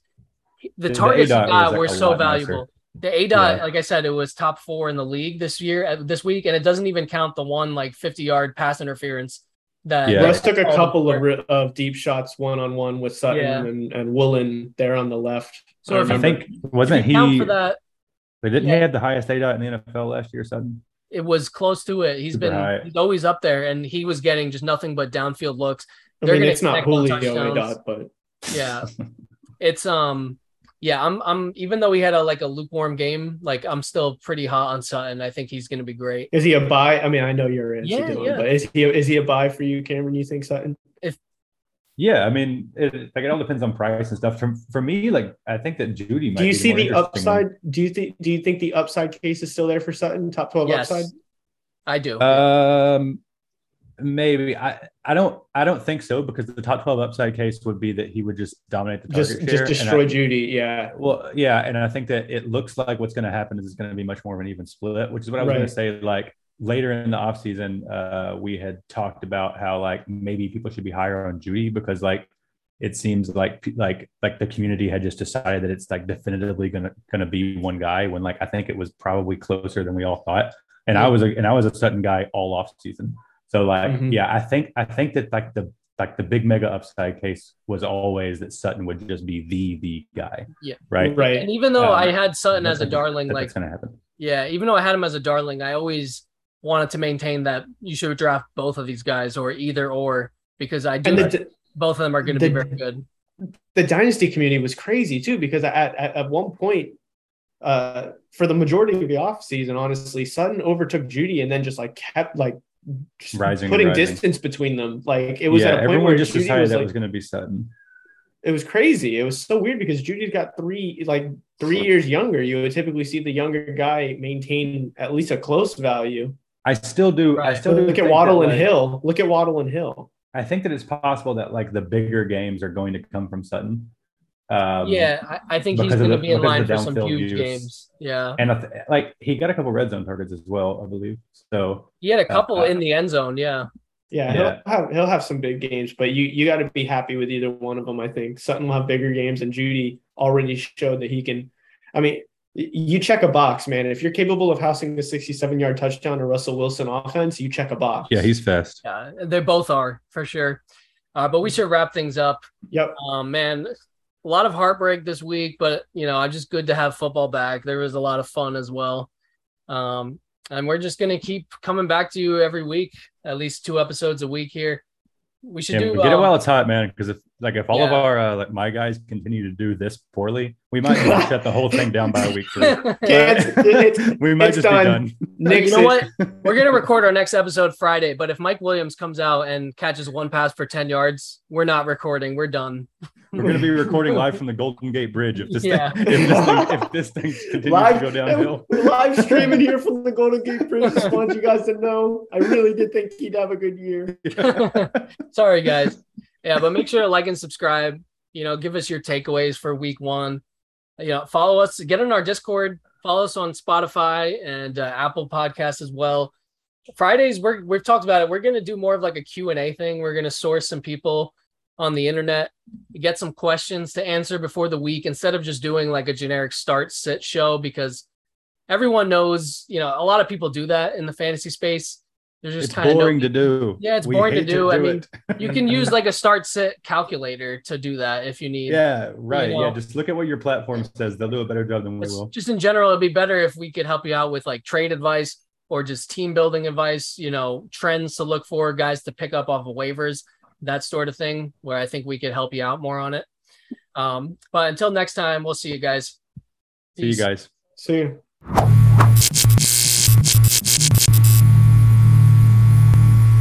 the The targets he ADOT was, got like, were so lot nicer. valuable. The A dot, Yeah. like I said, it was top four in the league this year, uh, this week, and it doesn't even count the one like fifty yard pass interference that Yeah. Russ took a couple of, of deep shots one on one with Sutton Yeah. and, and Woolen there on the left. So if I think wasn't count he? for that. They didn't Yeah. he have the highest A dot in the NFL last year, Sutton? It was close to it. He's Super been high. he's always up there, and he was getting just nothing but downfield looks. I mean, it's not connect on Julio touchdowns. But Yeah. it's um yeah, I'm I'm even though he had a like a lukewarm game, like I'm still pretty hot on Sutton. I think he's gonna be great. is he a buy? I mean, I know your answer, Yeah, Dylan, yeah. but is he is he a buy for you, Cameron? You think Sutton? If yeah, I mean, it, like it all depends on price and stuff. For, for me, like I think that Jeudy. Might Do you be see the interesting one. upside? Do you think do you think the upside case is still there for Sutton? Top twelve Yes. upside? I do. Um, Maybe I I don't I don't think so because the top twelve upside case would be that he would just dominate the target Just just destroy I- Jeudy. Yeah. Well, yeah, and I think that it looks like what's going to happen is it's going to be much more of an even split, which is what I was going to say. Like later in the offseason, uh, we had talked about how like maybe people should be higher on Jeudy because like it seems like like like the community had just decided that it's like definitively gonna gonna be one guy when like I think it was probably closer than we all thought. And I was a and I was a Sutton guy all off season. So like Mhm. yeah, I think I think that like the like the big mega upside case was always that Sutton would just be the the guy. Yeah. Right. Right. And even though Um, I had Sutton as a darling, that like that's gonna happen. yeah, even though I had him as a darling, I always wanted to maintain that you should draft both of these guys or either or because I do the, both of them are going to be very good. the dynasty community was crazy too because at, at, at one point uh for the majority of the offseason honestly sutton overtook jeudy and then just like kept like just Rising putting rising. distance between them like it was yeah, at a point everyone where just jeudy decided was that like was going to be Sutton. it was crazy it was so weird because jeudy's got three like three years younger you would typically see the younger guy maintain at least a close value I still do. I still do look at think waddle that, and like, hill look at waddle and hill I think that it's possible that like the bigger games are going to come from Sutton. Um, yeah, I, I think he's going to be in line for some huge use. games. Yeah, and th- like he got a couple red zone targets as well, I believe. So he had a couple Uh, in the end zone. Yeah, Yeah, Yeah. he'll have he'll have some big games, but you you got to be happy with either one of them. I think Sutton will have bigger games, and Jeudy already showed that he can. I mean, you check a box, man. If you're capable of housing the 67 yard touchdown to Russell Wilson offense, you check a box. yeah, he's fast. yeah, they both are for sure. Uh, but we should wrap things up. yep. Um, man, a lot of heartbreak this week, but you know, I'm just good to have football back. There was a lot of fun as well. Um, and we're just gonna keep coming back to you every week, at least two episodes a week here. We should Yeah, do get it um, while it's hot, man. Because if like if all of our uh, like my guys continue to do this poorly, we might need shut the whole thing down by week three. Yeah, it's- it's- we might it's just done. be done. Nix you know what? We're gonna record our next episode Friday, but if Mike Williams comes out and catches one pass for 10 yards, we're not recording. We're done. We're going to be recording live from the Golden Gate Bridge if this Yeah. thing, if this thing, if this thing continues Live, to go downhill. live streaming here from the Golden Gate Bridge. Just want you guys to know, I really did think he'd have a good year. Sorry, guys. Yeah, but make sure to like and subscribe. You know, give us your takeaways for week one. You know, follow us, get on our Discord, follow us on Spotify and uh, Apple Podcasts as well. Fridays, we're we've talked about it. We're gonna do more of like a Q and A thing. We're gonna source some people on the internet, get some questions to answer before the week instead of just doing like a generic start sit show because everyone knows, you know, a lot of people do that in the fantasy space. There's just It's kind of boring to do. Yeah, it's We boring to hate do. I mean, you can use like a start sit calculator to do that if you need. yeah, right. know. yeah, just look at what your platform says. They'll do a better job than we It's will. just in general, it'd be better if we could help you out with like trade advice or just team building advice, you know, trends to look for, guys to pick up off of waivers, that sort of thing, where I think we could help you out more on it. Um, but until next time, we'll see you guys. See you guys. See you.